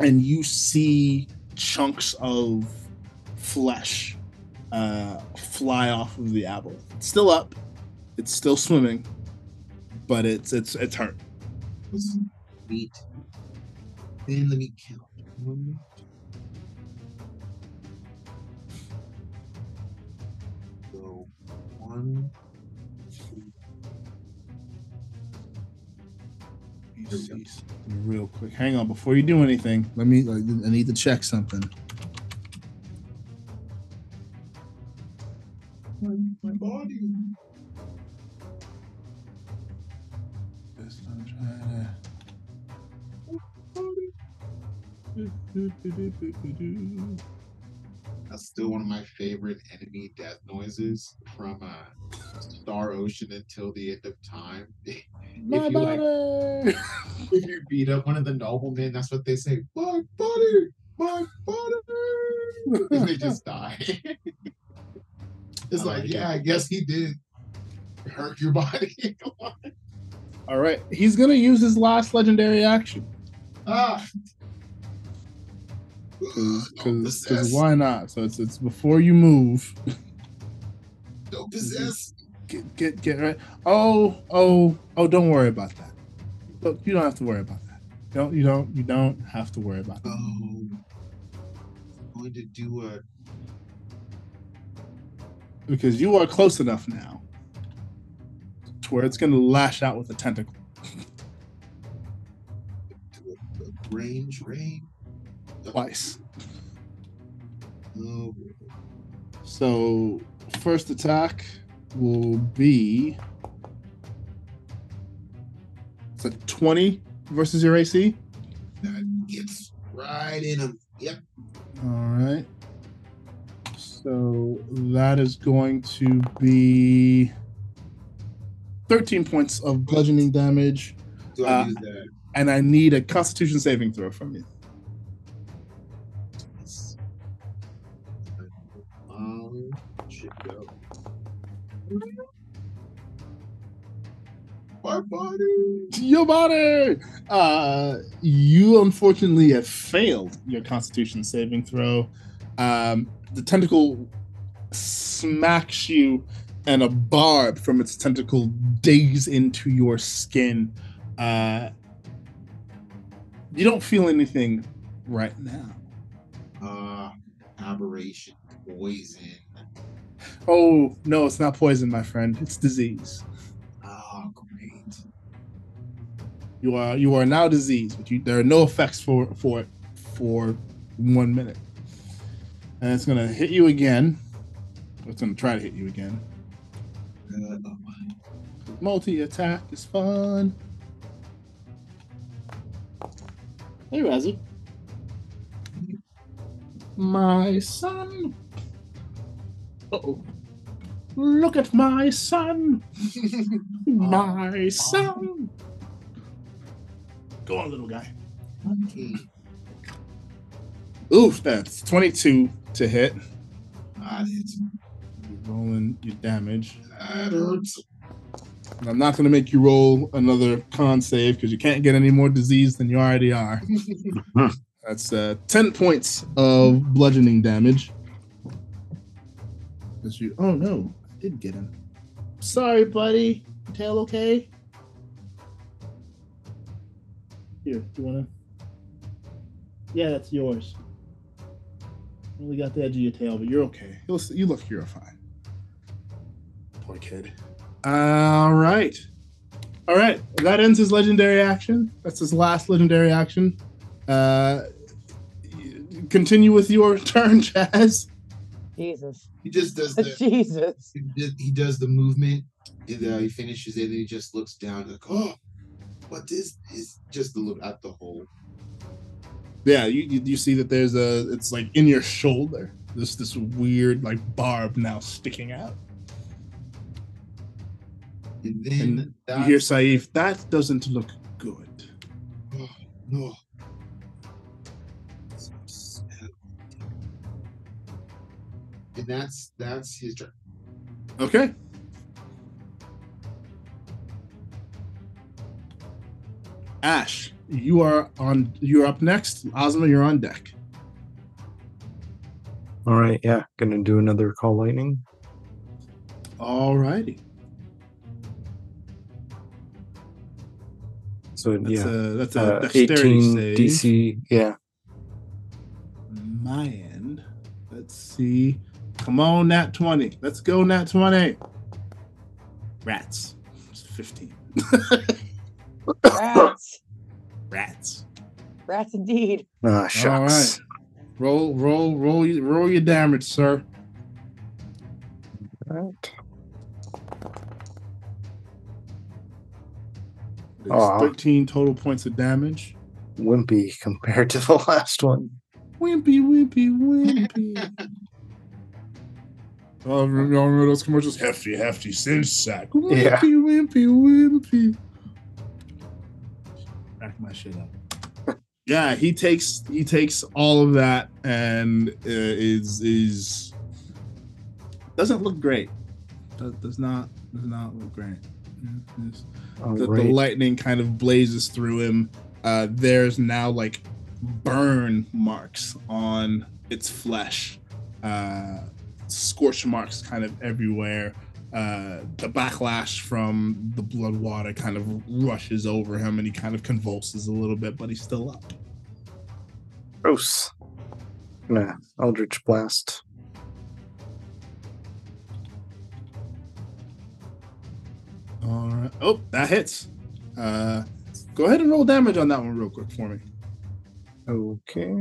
and you see chunks of flesh uh, fly off of the aboleth. It's still up. It's still swimming but it's it's it's hurt. Meet. Then let me count. One, Let see Real quick, hang on before you do anything. Let me. I need to check something. my body. Just I'm trying to. That's still one of my favorite enemy death noises from uh, Star Ocean until the end of time. if My you like, body. if you beat up one of the noblemen, that's what they say. My body, my body, and they just die. it's I like, like yeah, I guess he did hurt your body. All right, he's gonna use his last legendary action ah, because don't why not? So it's it's before you move. don't possess. Get get get right. Oh oh oh! Don't worry about that. Look, you don't have to worry about that. Don't you don't you don't have to worry about that. Oh, going to do a because you are close enough now to where it's going to lash out with a tentacle. Range, range. Twice. Oh, So, first attack will be. It's a 20 versus your AC. that gets right in him. Yep. All right. So, that is going to be 13 points of bludgeoning damage. Do I Uh, use that? And I need a constitution saving throw from you. My body. Your body! Uh, you unfortunately have failed your constitution saving throw. Um, the tentacle smacks you, and a barb from its tentacle digs into your skin. Uh, you don't feel anything right now. Uh, aberration, poison. Oh, no, it's not poison, my friend. It's disease. You are you are now diseased, but you, there are no effects for for it for one minute. And it's gonna hit you again. It's gonna try to hit you again. Uh, Multi attack is fun. Hey, Razzie. My son. oh. Look at my son. My son. Go on, little guy. okay. Oof, that's 22 to hit. Ah, it's, You're rolling your damage. that hurts. And I'm not going to make you roll another con save because you can't get any more disease than you already are. That's uh, 10 points of bludgeoning damage. As you, oh no, I did get him. Sorry, buddy. Tail okay? Here, do you wanna? Yeah, that's yours. Only got the edge of your tail, but you're okay. You'll, you look, you're fine. Poor kid. All right. All right. That ends his legendary action. That's his last legendary action. Uh, continue with your turn, Jazz. Jesus. He just does the Jesus. he does- he does the movement. And, uh, he finishes it, and he just looks down like, "Oh, what is is just a look at the hole." Yeah, you, you you see that there's a it's like in your shoulder. This this weird like barb now sticking out. And then And you hear Saif, that doesn't look good. Oh, no. And that's that's his turn. Okay. Ash, you are on you're up next. Ozma, you're on deck. All right, yeah, gonna do another call lightning. All righty. So That's yeah, a that's a uh, dexterity 18 save. DC. Yeah, my end. Let's see. Come on, Nat 20. Let's go, Nat 20. Rats. It's 15. Rats. Rats. Rats indeed. ah, shucks. Roll, roll, roll, your- roll your damage, sir. Right. It's Aw. 13 total points of damage. Wimpy compared to the last one. Wimpy, wimpy, wimpy. Oh, remember, y'all remember those commercials? Hefty, hefty, cinch sack. Wimpy, Yeah. wimpy, wimpy. My shit up. yeah, he takes he takes all of that and uh, is is doesn't look great. Does, does not does not look great. All the, the lightning kind of blazes through him. Uh, there's now like burn marks on its flesh, uh, scorch marks kind of everywhere. Uh, the backlash from the blood water kind of rushes over him and he kind of convulses a little bit, but he's still up. Gross. Gonna Eldritch Blast. All right. Oh, that hits. Uh, go ahead and roll damage on that one real quick for me. Okay.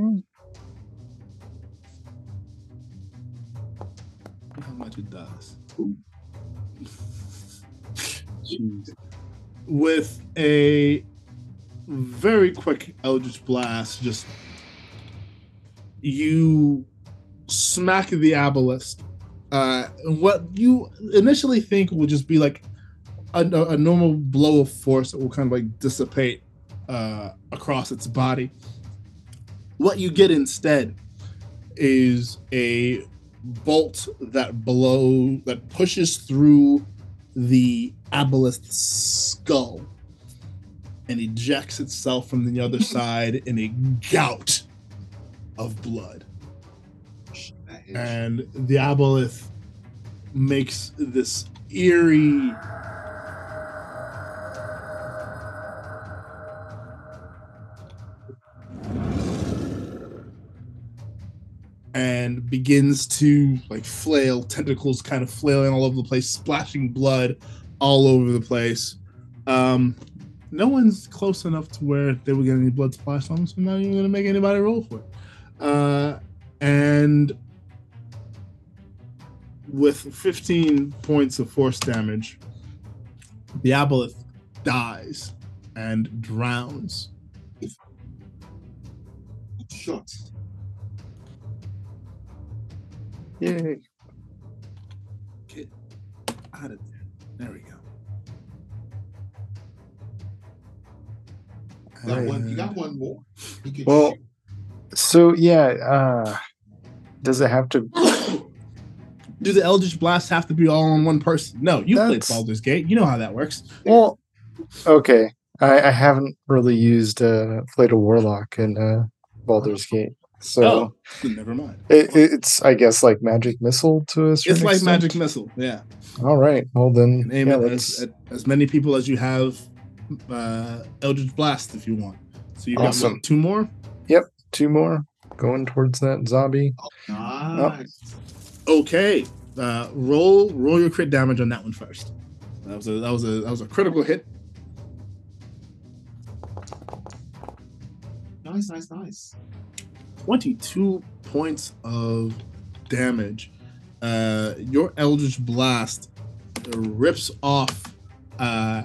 How much it does. With a very quick Eldritch Blast, just you smack the Aboleth. Uh, what you initially think will just be like a, a normal blow of force that will kind of like dissipate uh, across its body. What you get instead is a bolt that blow that pushes through the aboleth's skull and ejects itself from the other side in a gout of blood. And the aboleth makes this eerie and begins to like flail, tentacles kind of flailing all over the place, splashing blood all over the place. Um, no one's close enough to where they would get any blood splash on them, so I'm not even gonna make anybody roll for it. Uh, and with 15 points of force damage, the aboleth dies and drowns. Shut. Yay. Get out of there. There we go. Got one, you got one more. You Well- shoot. So yeah, uh does it have to Do the Eldritch Blasts have to be all on one person? No, you played That's- Baldur's Gate. You know how that works. well okay. I, I haven't really used uh played a warlock in uh Baldur's Gate. So Oh, never mind. it, it's I guess like magic missile to a certain It's like extent? Magic Missile. Yeah. All right. Well then aim yeah, it as, at as many people as you have uh, Eldritch Blast if you want. So you've got Awesome. what, two more? Yep, two more going towards that zombie. Nice. Okay. Uh, roll roll your crit damage on that one first. That was a that was a that was a critical hit. Nice, nice, nice. 22 points of damage. Uh, your Eldritch Blast rips off uh,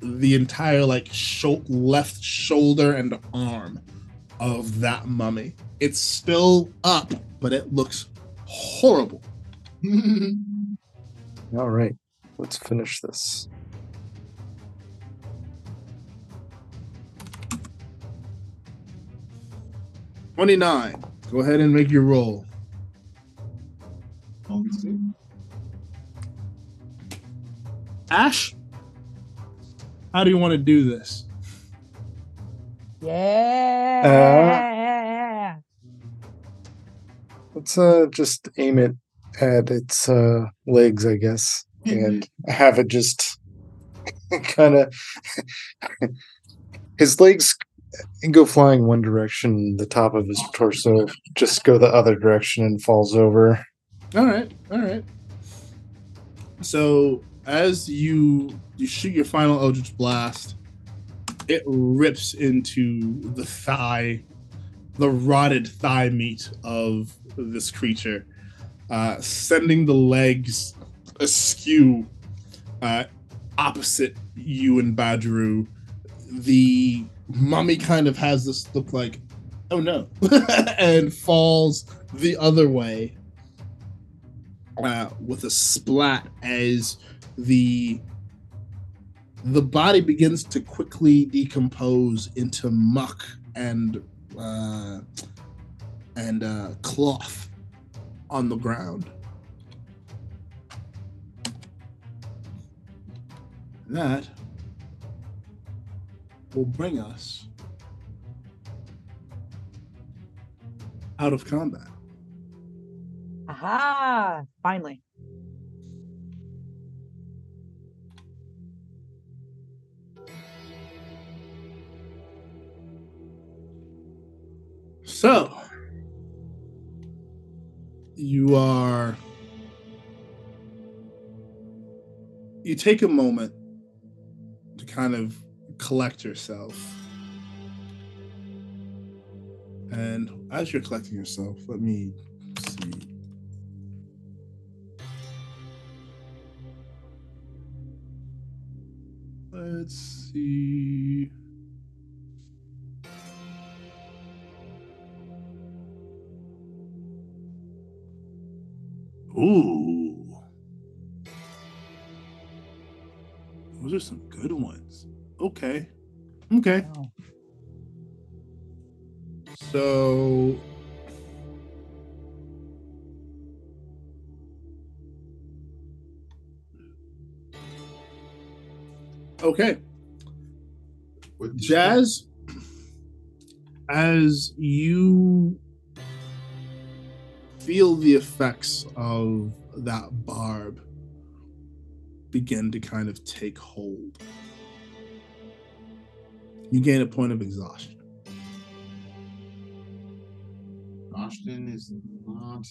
the entire like sho- left shoulder and arm of that mummy. It's still up, but it looks horrible. All right. Let's finish this. Twenty-nine. Go ahead and make your roll. Ash, how do you want to do this? Yeah. Let's uh just aim it at its uh legs, I guess, and have it just kind of his legs go flying one direction, the top of his torso just go the other direction and falls over. All right, all right. So as you you shoot your final Eldritch Blast, it rips into the thigh, the rotted thigh meat of this creature, uh, sending the legs askew uh, opposite you and Badru. The mummy kind of has this look like, oh no, and falls the other way uh, with a splat as the the body begins to quickly decompose into muck and uh, and uh, cloth on the ground. That will bring us out of combat. Aha! Finally. So, you are. You take a moment to kind of collect yourself. And as you're collecting yourself, let me see. Let's see. Ooh. Those are some good ones. Okay. Okay. Wow. So Okay. What- Jazz, as you feel the effects of that barb begin to kind of take hold, you gain a point of exhaustion. Austin is not.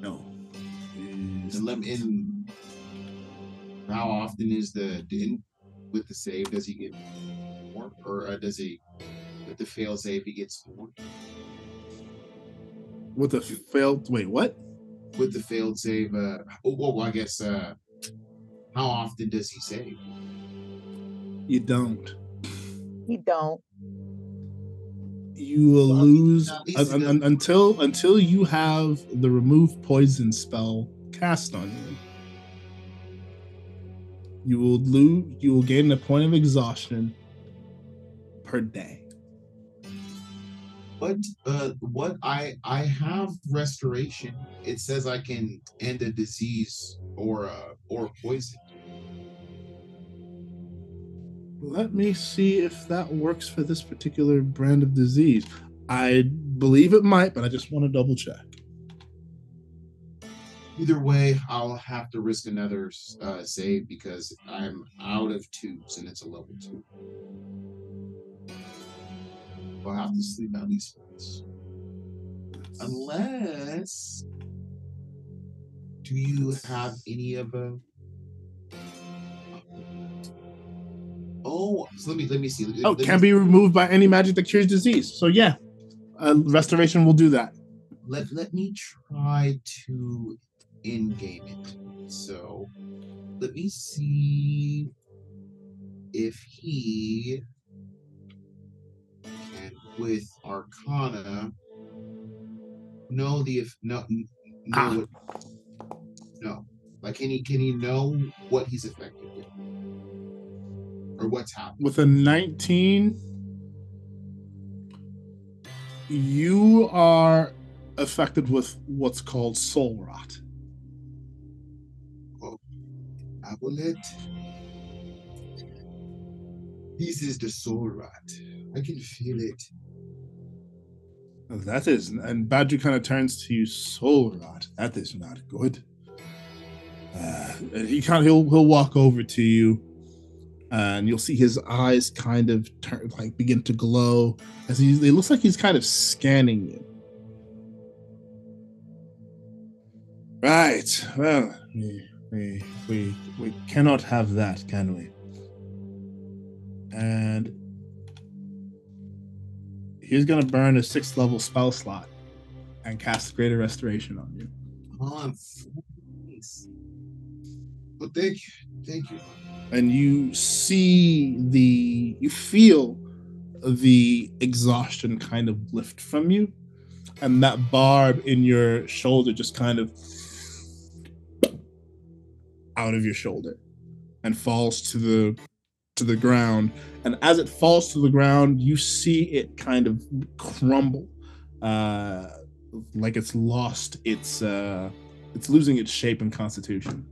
No. And let me in. How often is the in with the save? Does he get more, or uh, does he with the fail save he gets more? With the failed. Wait, what? With the failed save, uh, oh, well, I guess. Uh, how often does he save? You don't. He don't. You will Well, lose at un- un- until until you have the remove poison spell cast on you. You will lose. You will gain a point of exhaustion per day. What uh what I I have restoration. It says I can end a disease or uh or poison. Let me see if that works for this particular brand of disease. I believe it might, but I just want to double check. Either way, I'll have to risk another uh, save because I'm out of twos and it's a level two. I'll have to sleep at least once. Unless. Do you have any of a. Oh, so let me let me see. Oh, Let me- can be removed by any magic that cures disease. So yeah, uh, restoration will do that. let let me try to in game it. So let me see if he with Arcana know the if no n- know Ah. what no like can he can he know what he's affected with or what's happening? with a 19 you are affected with what's called soul rot Amulet. This is the soul rot. I can feel it. that is and Badru kind of turns to you soul rot that is not good uh, he kind of he'll, he'll walk over to you and you'll see his eyes kind of turn like begin to glow as he it looks like he's kind of scanning you right well we we we, we cannot have that can we and he's gonna burn a sixth level spell slot and cast greater restoration on you On nice. Well, thank you. Thank you. and you see the you feel the exhaustion kind of lift from you and that barb in your shoulder just kind of out of your shoulder and falls to the to the ground and as it falls to the ground you see it kind of crumble uh like it's lost its uh it's losing its shape and constitution.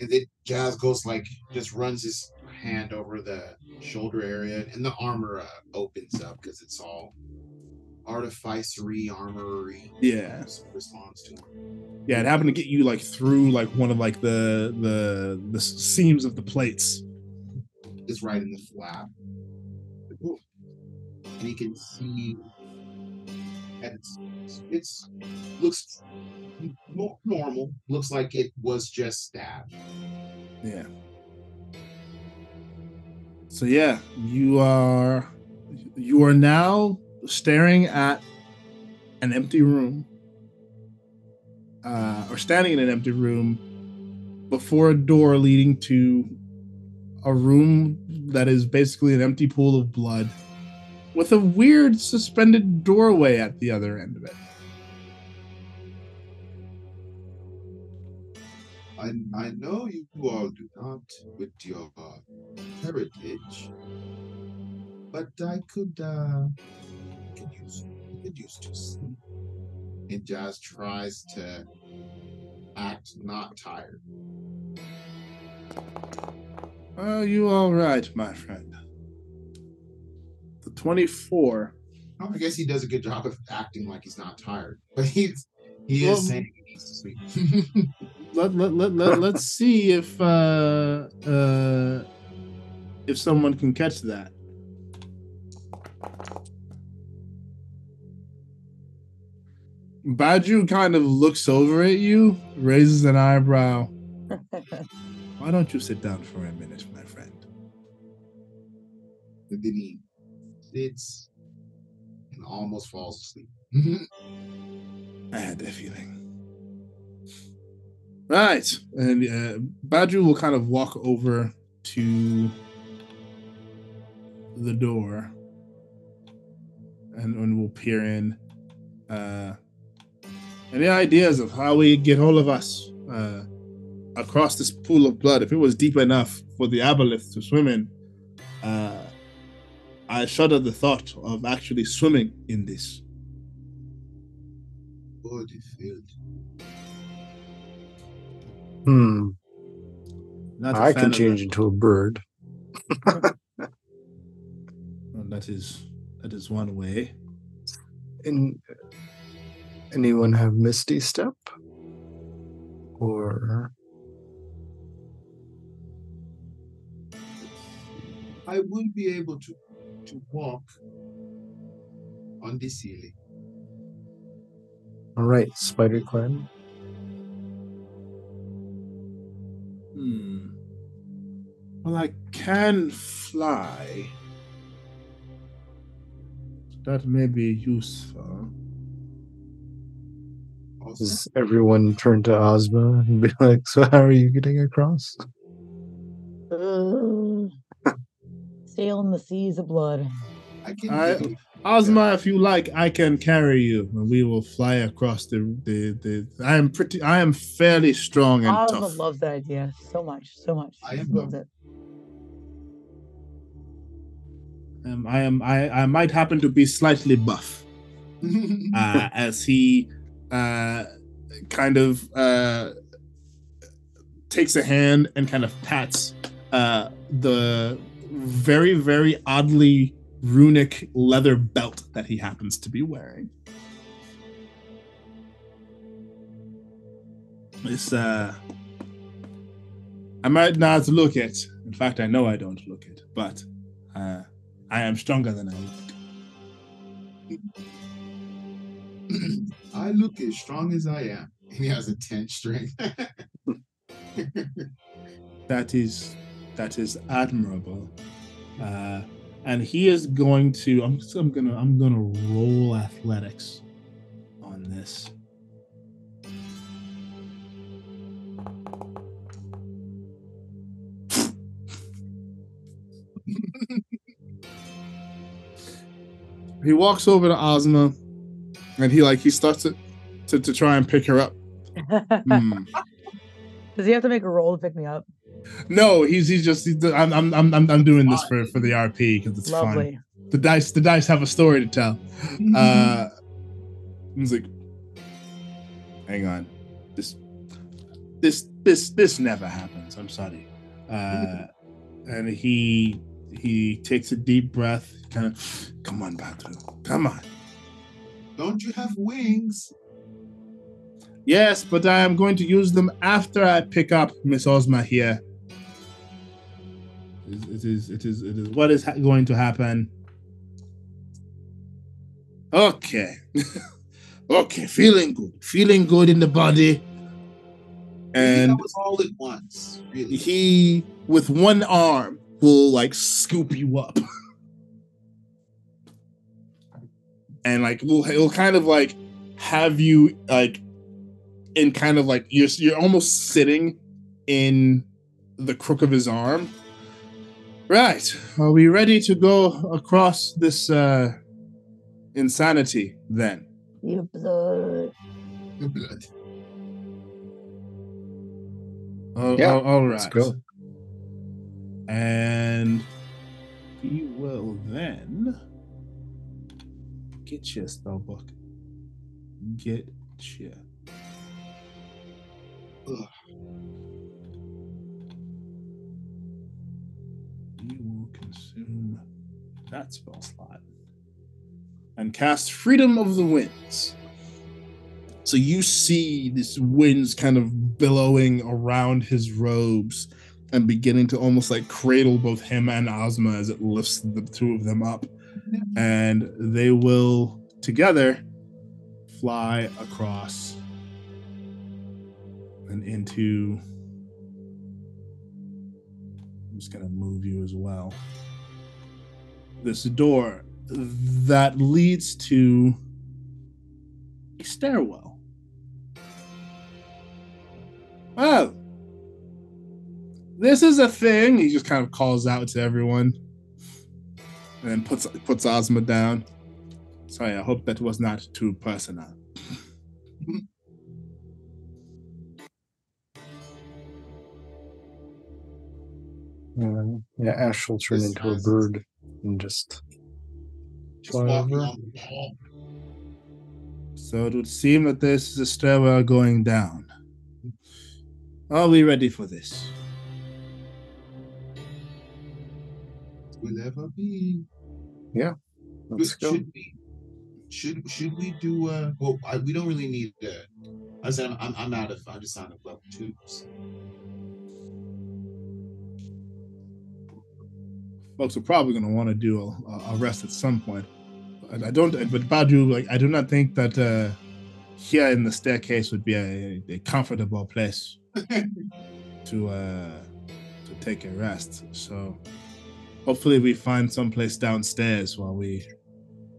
And then Jazz goes like just runs his hand over the shoulder area, and the armor uh, opens up because it's all artificery, armory. Yeah. responds to him. Yeah, it happened to get you like through like one of like the the the seams of the plates. Is right in the flap. And he can see and it's it's looks normal. Looks like it was just stabbed. Yeah. So yeah, you are you are now staring at an empty room. Uh, or standing in an empty room before a door leading to a room that is basically an empty pool of blood with a weird suspended doorway at the other end of it. I I know you all do not with your heritage, but I could uh could use could use to sleep. And Jazz tries to act not tired. Are you all right, my friend? The 24. Oh, I guess he does a good job of acting like he's not tired, but he's he is saying he needs to sleep. Let, let, let, let, let's see if uh, uh, if someone can catch that. Badru kind of looks over at you, raises an eyebrow. Why don't you sit down for a minute, my friend? and then he sits and almost falls asleep. I had that feeling. Right. And uh, Badru will kind of walk over to the door and, and we'll peer in. Uh, any ideas of how we get hold of us uh, across this pool of blood? If it was deep enough for the aboleth to swim in, uh, I shudder the thought of actually swimming in this. Body filled. Hmm. Not a I fan can change that. into a bird. Well, that is that is one way. And anyone have Misty Step? Or I will be able to to walk on the ceiling. all right, Spider Clan. Hmm. Well, I can fly. That may be useful. Also, Does everyone turn to Ozma and be like, "So how are you getting across?" Ugh. Sail in the seas of blood. I can I- do- Ozma, if you like, I can carry you, and we will fly across the the. the I am pretty. I am fairly strong and Ozma tough. loves that idea so much, so much. I She am loves it. Um, I am. I I might happen to be slightly buff. uh, as he uh, kind of uh, takes a hand and kind of pats uh, the very, very oddly runic leather belt that he happens to be wearing. It's, uh, I might not look it. In fact, I know I don't look it, but uh, I am stronger than I look. I look as strong as I am. He has a 10 strength. That is that is admirable. Uh, and he is going to. I'm, I'm gonna. I'm gonna roll athletics on this. he walks over to Ozma, and he like he starts to to, to try and pick her up. Hmm. Does he have to make a roll to pick me up? No, he's he's just. He's, I'm I'm I'm I'm I'm doing this for for the RP because it's fun. The dice the dice have a story to tell. Uh, he's like, hang on, this this this this never happens. I'm sorry. Uh, and he he takes a deep breath. Kind of, come on, Badru, come on. Don't you have wings? Yes, but I am going to use them after I pick up Miss Ozma here. It is, it is, it is, what is ha- going to happen. Okay. Okay, feeling good. Feeling good in the body. And that was all at once. Really. he, with one arm, will like scoop you up. and like will he'll kind of like have you like in kind of like you're you're almost sitting in the crook of his arm. Right. Are we ready to go across this uh insanity then? Your blood. Your blood. Oh, Yeah, oh, all right. Let's go. And we will then get you a spell book. Get you. Ugh. You will consume that spell slot and cast Freedom of the Winds. So you see this winds kind of billowing around his robes and beginning to almost like cradle both him and Ozma as it lifts the two of them up. And they will together fly across and into. I'm just going to move you as well. This door that leads to a stairwell. Oh, this is a thing. He just kind of calls out to everyone, and then puts puts Ozma down. Sorry, I hope that was not too personal. Uh, yeah, Ash will turn into a bird and just Just Fly over. on the wall. So it would seem that this is a stairwell going down. Are we ready for this? Will ever be. let's should, go. Should we? Should should we do? Uh, well, I, we don't really need. Uh, I said I'm, I'm out of. I'm just out of level twos. Folks are probably going to want to do a, a rest at some point. I, I don't, but Badru, like, I do not think that uh, here in the staircase would be a, a comfortable place to uh, to take a rest. So hopefully we find some place downstairs while we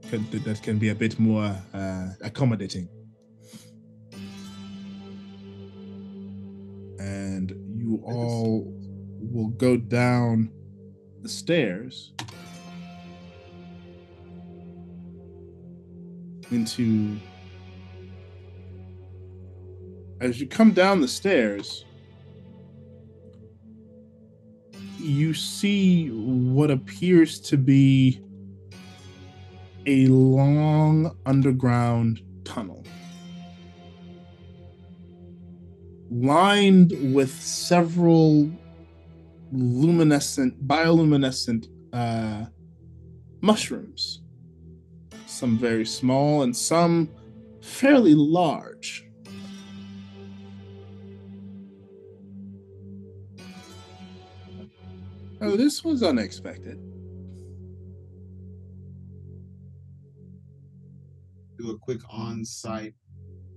can, that can be a bit more uh, accommodating. And you all will go down the stairs into as you come down the stairs you see what appears to be a long underground tunnel. Lined with several luminescent bioluminescent uh, mushrooms. Some very small and some fairly large oh this was unexpected do a quick on-site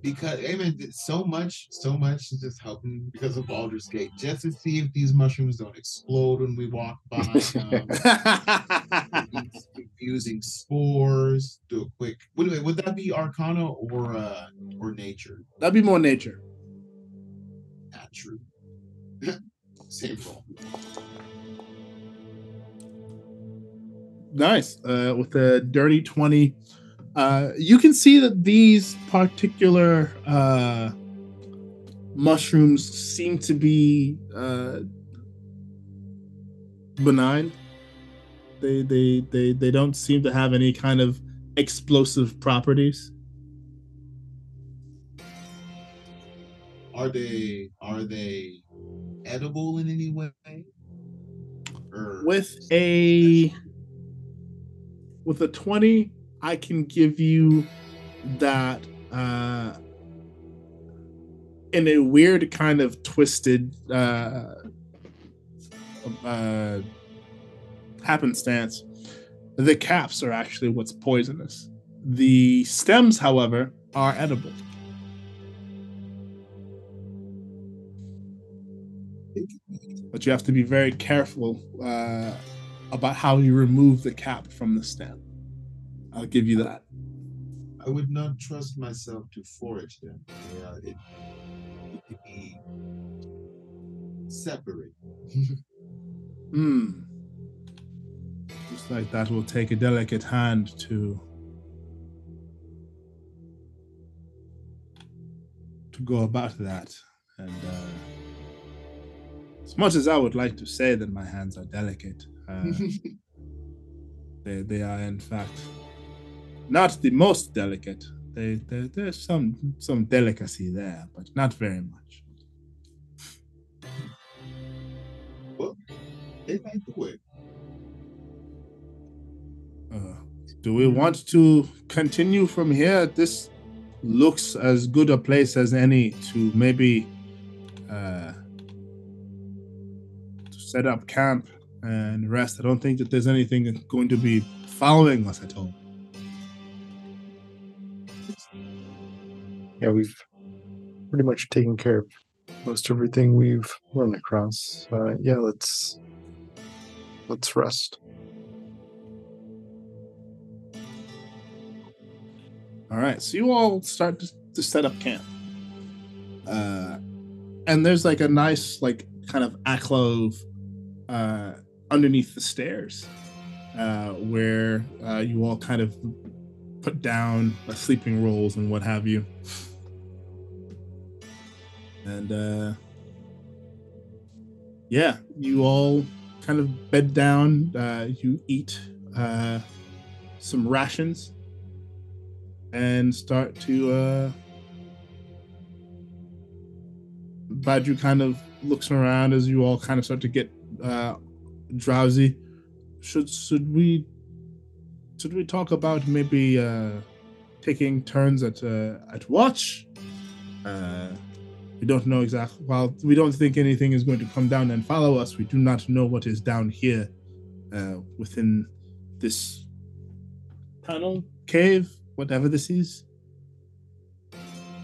because mean so much, so much is just helping because of Baldur's Gate, just to see if these mushrooms don't explode when we walk by. Um, confusing spores. Do a quick. Wait, wait, would that be Arcana or uh or Nature? that'd be more nature Not true. Same roll. Nice. Uh, with a dirty 20 uh, you can see that these particular uh, mushrooms seem to be uh, benign. They, they they they don't seem to have any kind of explosive properties. Are they are they edible in any way? Or with a with a 20 i can give you that uh in a weird kind of twisted uh uh happenstance the caps are actually what's poisonous the stems however are edible. But you have to be very careful uh, about how you remove the cap from the stem. I'll give you that. I would not trust myself to forage them. Yeah, it, it could be separate. Hmm. Looks like that will take a delicate hand to to go about that. And uh, as much as I would like to say that my hands are delicate, uh, they they are in fact not the most delicate. They, they there's some some delicacy there, but not very much. they like the way. Uh, do we want to continue from here? This looks as good a place as any to maybe uh, to set up camp and rest. I don't think that there's anything going to be following us at all. Yeah, we've pretty much taken care of most everything we've run across. Uh, yeah, let's let's rest. All right, so you all start to, to set up camp. Uh, and there's like a nice, like, kind of alcove uh, underneath the stairs uh, where uh, you all kind of put down uh, sleeping rolls and what have you. And uh, yeah, you all kind of bed down. Uh, you eat uh, some rations and start to uh Badru kind of looks around as you all kind of start to get uh drowsy. Should should we should we talk about maybe uh taking turns at uh at watch? Uh we don't know exactly while we don't think anything is going to come down and follow us, we do not know what is down here uh within this tunnel, cave, whatever this is.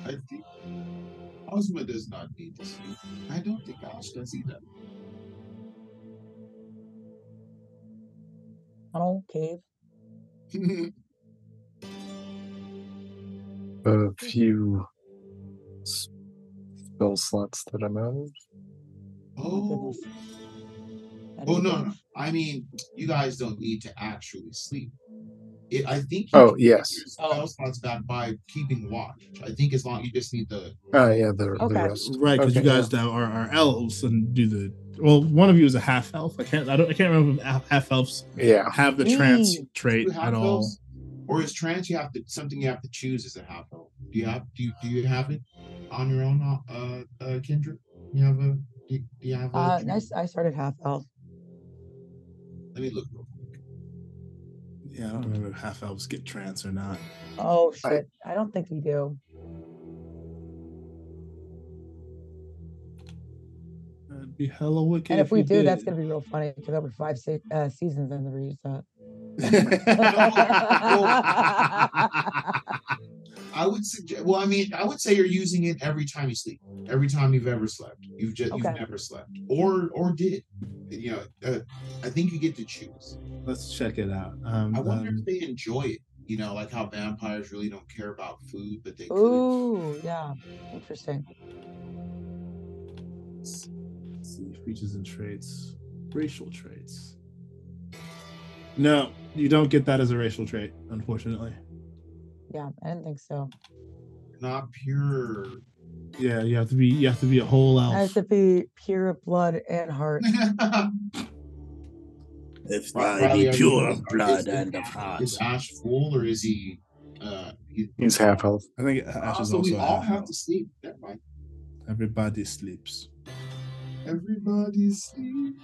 I think Ozma does not need to sleep. I don't think Ash does either. Tunnel, cave. A few spell slots that I'm out of. oh, oh, oh no, no. I mean, you guys don't need to actually sleep. It, I think. Oh, yes. get your Spell slots back by keeping watch. I think as long you just need the. Oh yeah, the, the rest. Right, because Okay, you guys now are, are elves and do the well. One of you is a half elf. I can't. I don't. I can't remember if half- half elves Yeah. have the trance Mm. trait at all. those? Or is trance you have to something you have to choose as a half elf? Do you have do you do you have it on your own, uh, uh Kendra? You have a do you, do you have a Uh, I, trance? s- I started half elf. Let me look real quick. Yeah, I don't remember if half elves get trance or not. Oh I- shit! I, don't think we do. That'd be hella wicked. And if we you do, that's gonna be real funny because over five se- uh, seasons in the reset. I would suggest. Well, I mean, I would say you're using it every time you sleep. Every time you've ever slept, you've just Okay. you've never slept, or or did. You know, uh, I think you get to choose. Let's check it out. Um, I wonder um, if they enjoy it. You know, like how vampires really don't care about food, but they could. Yeah, interesting. let's see features and traits, racial traits. No, you don't get that as a racial trait, unfortunately. Yeah, I didn't think so. Not pure. Yeah, you have to be. You have to be a whole I have elf. to be pure of blood and heart. If Riley, are you- is- is- Is Ash full or is he? Uh, he, He's half elf. I think Ash oh, is so also we all half have elf. to sleep. Everybody sleeps. Everybody sleeps.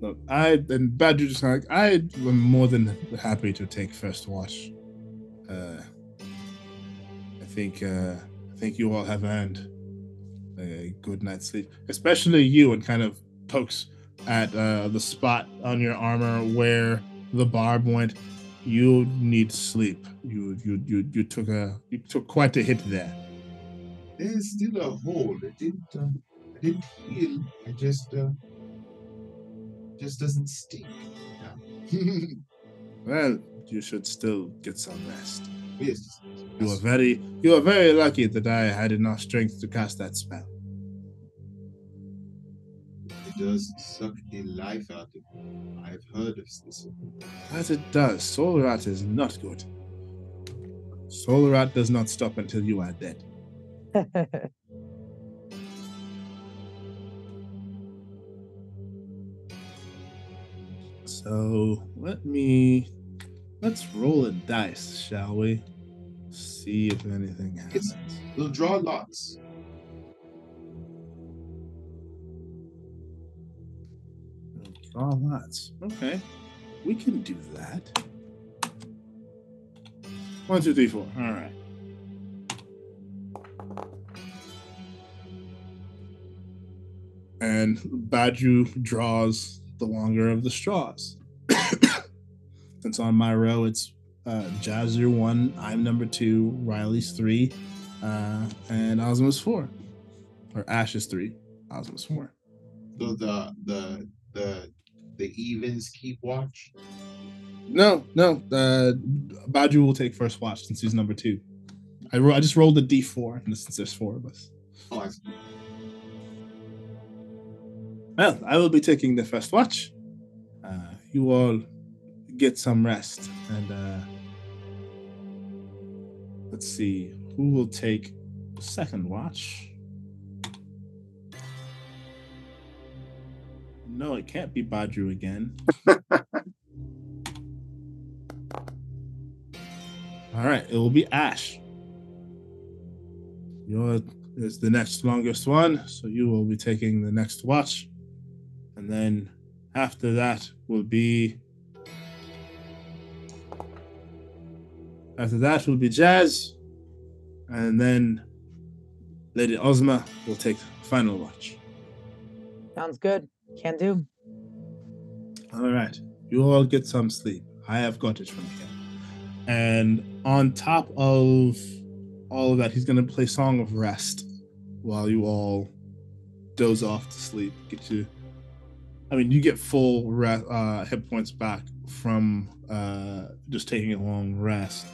Look, I and Badru just like I am more than happy to take first watch. Uh, I think uh, I think you all have earned a good night's sleep, especially you, and kind of pokes at uh, the spot on your armor where the barb went. you need sleep. You you you you took a you took quite a hit there. There's still a hole. It didn't. Uh, I didn't heal. It just. Uh, just doesn't stink. Yeah. Well, you should still get some rest. yes. You are very you are very lucky that I had enough strength to cast that spell. It does suck the life out of you. I've heard of this. As it does, soul rat is not good. Soul rat does not stop until you are dead. So let me let's roll a dice, shall we? See if anything happens. It's- We'll draw lots. Draw lots. Okay. We can do that. One, two, three, four. All right. And Badru draws the longer of the straws. Since on my row it's uh, Jazzer one, I'm number two, Riley's three, uh, and Ozma's four. Or Ash is three, Ozma's four. So the the the the evens keep watch. No, no. Uh, Badru will take first watch since he's number two. I, ro- I just rolled a d4 and since there's four of us. Oh, I, Well, I will be taking the first watch. Uh, you all get some rest and uh, let's see who will take the second watch. No, it can't be Badru again. All right, it will be Ash. Yours is the next longest one, so you will be taking the next watch. And then after that will be. After that will be Jazz. And then Lady Ozma will take final watch. Sounds good. Can do. All right. You all get some sleep. I have got it from here. And on top of all of that, he's going to play Song of Rest while you all doze off to sleep. Get you. I mean, you get full uh, hit points back from uh, just taking a long rest.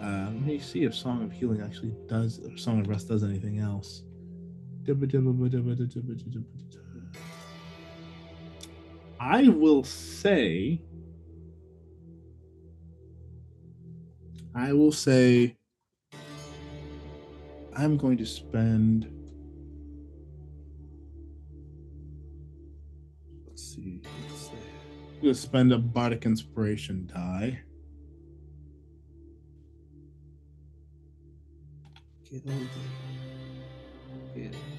Uh, let me see if Song of Healing actually does, or Song of Rest does anything else. I will say, I will say, I'm going to spend. To spend a bardic inspiration die. Get over. Get over.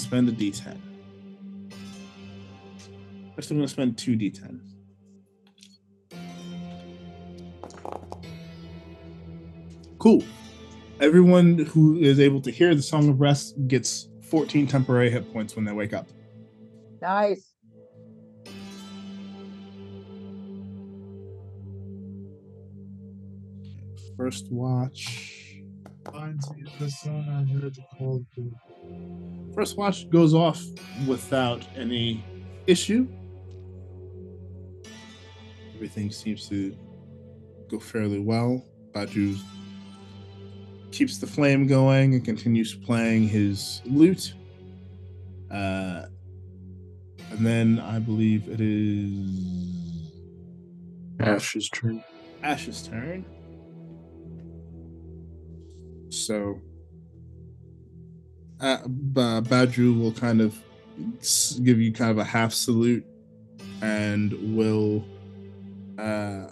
All right, I'm gonna spend a D10. First, I'm gonna spend two D10s. Cool. Everyone who is able to hear the Song of Rest gets 14 temporary hit points when they wake up. Nice. First watch. Finds me the sun I heard. First watch goes off without any issue. Everything seems to go fairly well. Badru keeps the flame going and continues playing his lute. Uh, and then I believe it is Ash's turn. Ash's turn. So, uh, Badru will kind of give you kind of a half salute and will uh,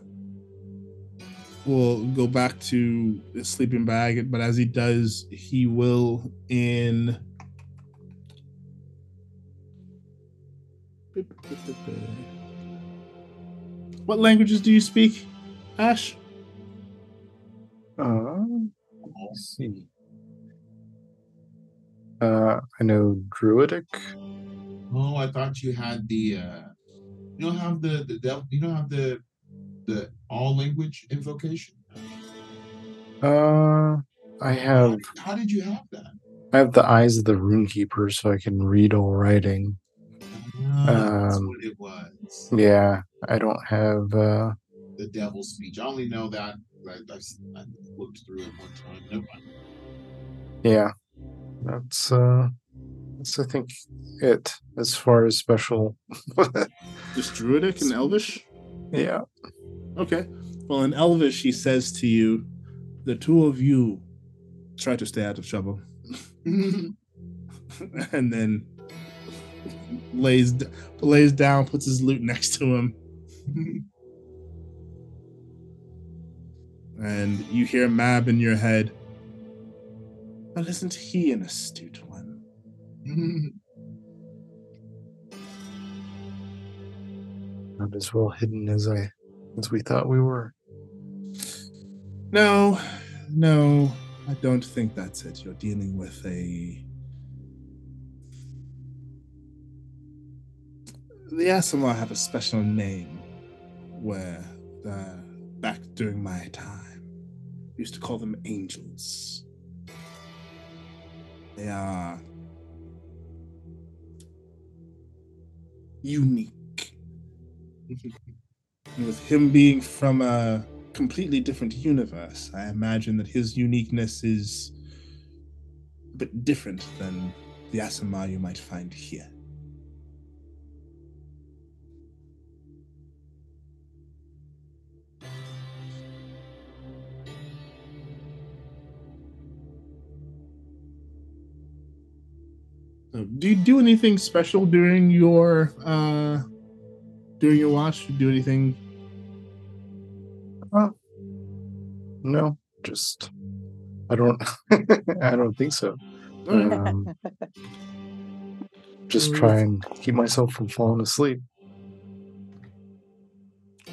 will go back to the sleeping bag. But as he does, he will in. What languages do you speak, Ash? Uh, let's see. Uh, I know Druidic. Oh, I thought you had the. uh You don't have the the devil. You don't have the the all language invocation. Uh, I How, have did- how did you have that? I have the eyes of the runekeeper, so I can read all writing. That's Um, what it was. Yeah, I don't have. uh The devil's speech. I only know that. I, I've, s- I looked through it one time. Never mind. Yeah, that's uh, that's I think it as far as special. Just Druidic and Elvish? yeah. Okay. Well, in Elvish, he says to you, the two of you try to stay out of trouble. and then lays lays down, puts his loot next to him, and you hear Mab in your head. But isn't he an astute one? Not as well hidden as I as we thought we were. No, no, I don't think that's it. You're dealing with a. The Aasimar have a special name where, uh, back during my time, we used to call them angels. They are unique. And with him being from a completely different universe, I imagine that his uniqueness is a bit different than the Aasimar you might find here. Do you do anything special during your uh during your watch? Do anything Uh, No, just I don't. I don't think so. Um, just try and keep myself from falling asleep.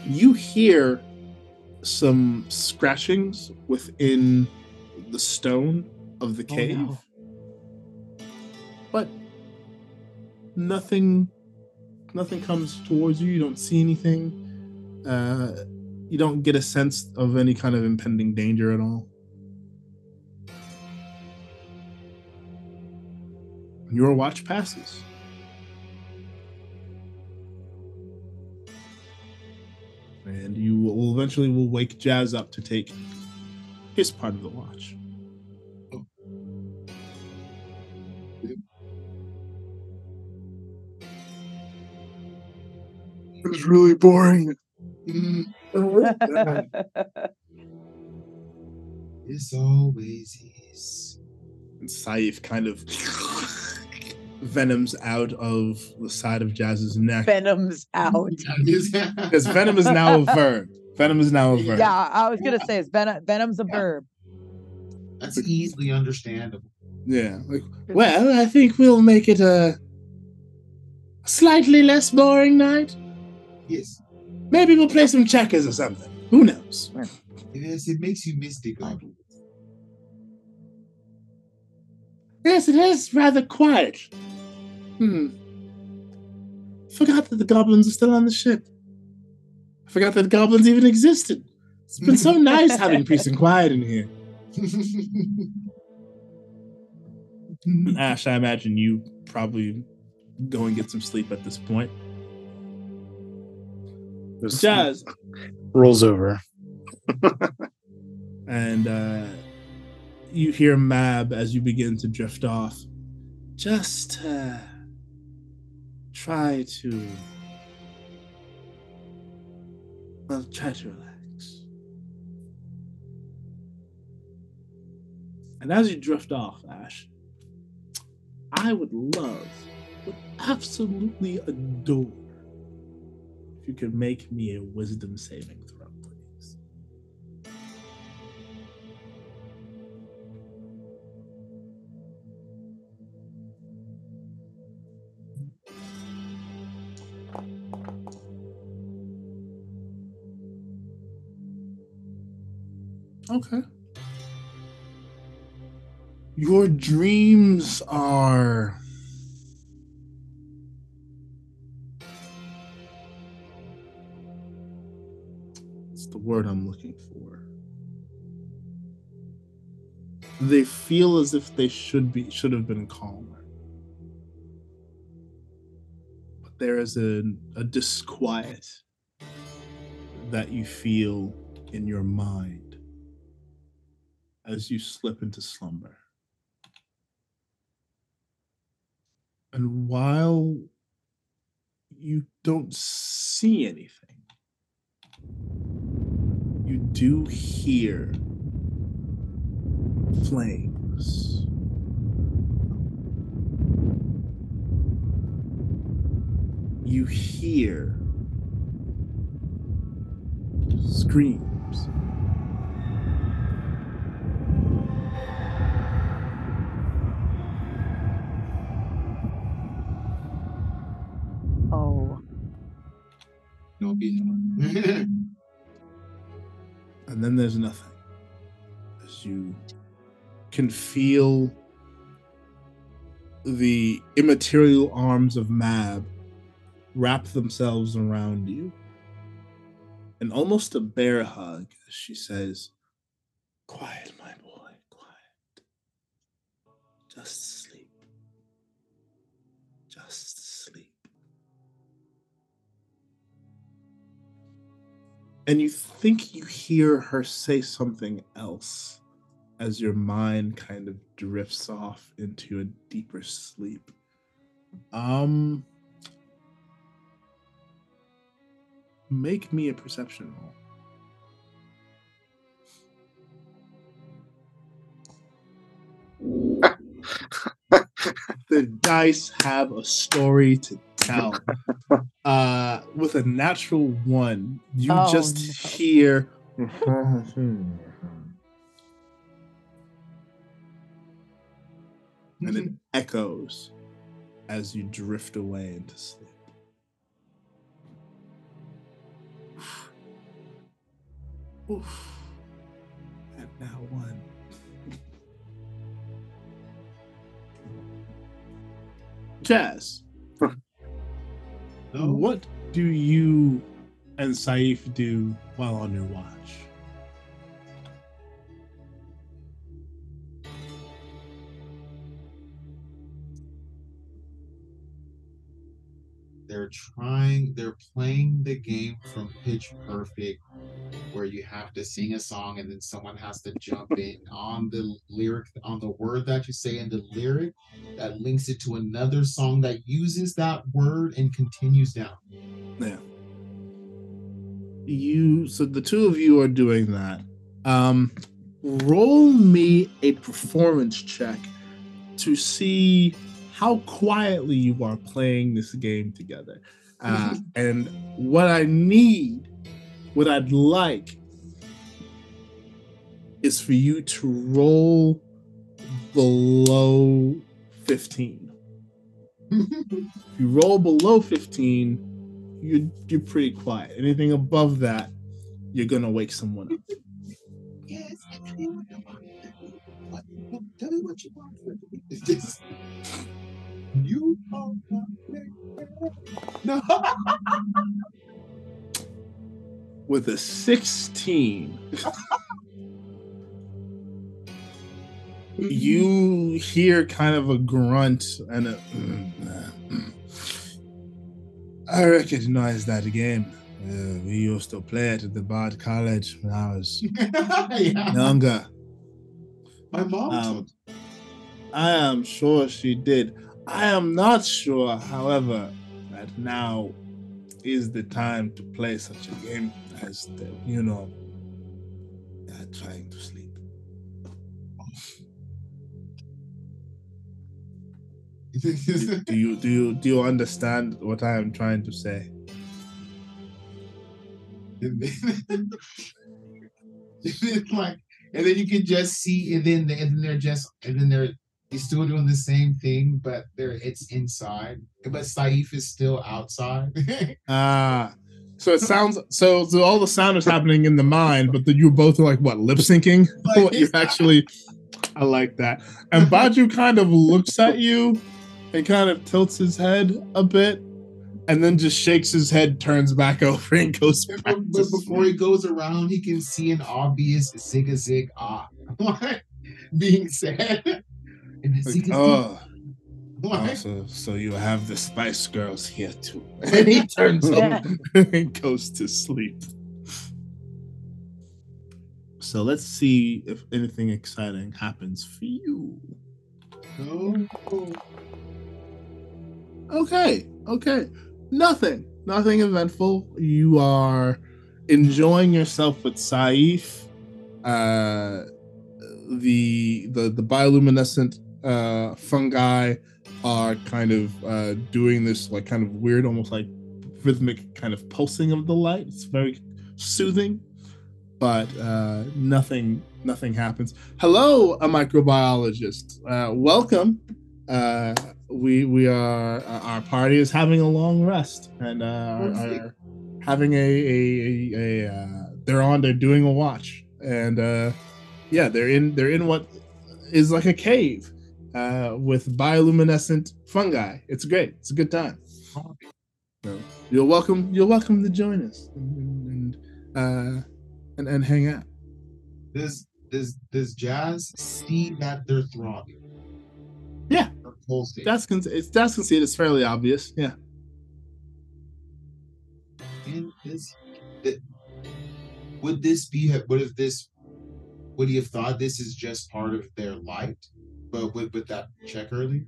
you hear some scratchings within the stone of the Oh, cave, no. Nothing nothing comes towards you. You don't see anything. Uh you don't get a sense of any kind of impending danger at all. Your watch passes. And you will eventually will wake Jazz up to take his part of the watch. It was really boring. Mm. It's always is. And Saif kind of venoms out of the side of Jazz's neck. Venom's out. Because venom is now a verb. Venom is now a verb. Yeah, I was gonna say it's venom. Venom's a verb. That's easily understandable. Yeah. Like, well, I think we'll make it a slightly less boring night. Yes. Maybe we'll play some checkers or something. Who knows? Yes, it makes you miss the goblins. Yes, it is rather quiet. Hmm. Forgot that the goblins are still on the ship. I forgot that the goblins even existed. It's been so nice having peace and quiet in here. Ash, I imagine you probably go and get some sleep at this point. Just Jazz, rolls over. and uh, you hear Mab as you begin to drift off. Just uh, try to. Well, try to relax. And as you drift off, Ash, I would love, would absolutely adore, if you could make me a wisdom saving throw, please. Okay. Your dreams are word I'm looking for? They feel as if they should be should have been calmer. But there is a, a disquiet that you feel in your mind as you slip into slumber. And while you don't see anything, do hear flames. You hear screams. Oh, No be and then there's nothing. As you can feel the immaterial arms of mab wrap themselves around you and almost a bear hug as she says quiet my boy quiet. Just and you think you hear her say something else as your mind kind of drifts off into a deeper sleep. Um make me a perception roll. the dice have a story to tell. Uh, with a natural one, you Oh, just no. hear and it echoes as you drift away into sleep. Oof. And now one. Jazz, no. What do you and Saif do while on your watch? They're trying, they're playing the game from Pitch Perfect, where you have to sing a song and then someone has to jump in on the lyric, on the word that you say in the lyric that links it to another song that uses that word and continues down. Yeah. You so the two of you are doing that. Um roll me a performance check to see how quietly you are playing this game together. Uh, and what I need, what I'd like is for you to roll below 15. If you roll below 15, you're you're pretty quiet. Anything above that, you're gonna wake someone up. yes, tell me what you want. What, what- me you. It's just, you are my baby. No. With a 16, you hear kind of a grunt and a. I recognize that game. Uh, we used to play it at the Bard College when I was yeah. younger. My mom Um, I am sure she did. I am not sure, however, that now is the time to play such a game as the, you know, uh, trying to sleep. Do, do you do you do you understand what I am trying to say? It's like, and then you can just see, and then and then they're just, and then they're he's still doing the same thing, but they're it's inside. But Saif is still outside. Ah, So it sounds so. So all the sound is happening in the mind, but then you both are like what lip syncing. what you actually, I like that. And Badru kind of looks at you and kind of tilts his head a bit, and then just shakes his head, turns back over, and goes back. But, before he goes around, he can see an obvious zig a zig ah being said. And the Like, zig oh, oh, so so you have the Spice Girls here too. And he turns Yeah. over and goes to sleep. So let's see if anything exciting happens for you. Oh, Okay, okay. Nothing. Nothing eventful. You are enjoying yourself with Saif. Uh the the the bioluminescent uh fungi are kind of uh doing this like kind of weird, almost like rhythmic kind of pulsing of the light. It's very soothing, but uh nothing nothing happens. Hello, a microbiologist. Uh welcome. Uh we we are uh, our party is having a long rest and uh are, are having a a, a, a uh, they're on they're doing a watch and uh yeah they're in they're in what is like a cave uh with bioluminescent fungi. It's great. It's a good time. So you're welcome you're welcome to join us and, and uh and, and hang out. Does does does Jazz see that they're throbbing? Yeah. Pulsing? that's con- it's that's conceded it's fairly obvious yeah And is that would this be would have this would he have thought this is just part of their light but with, with that check earlier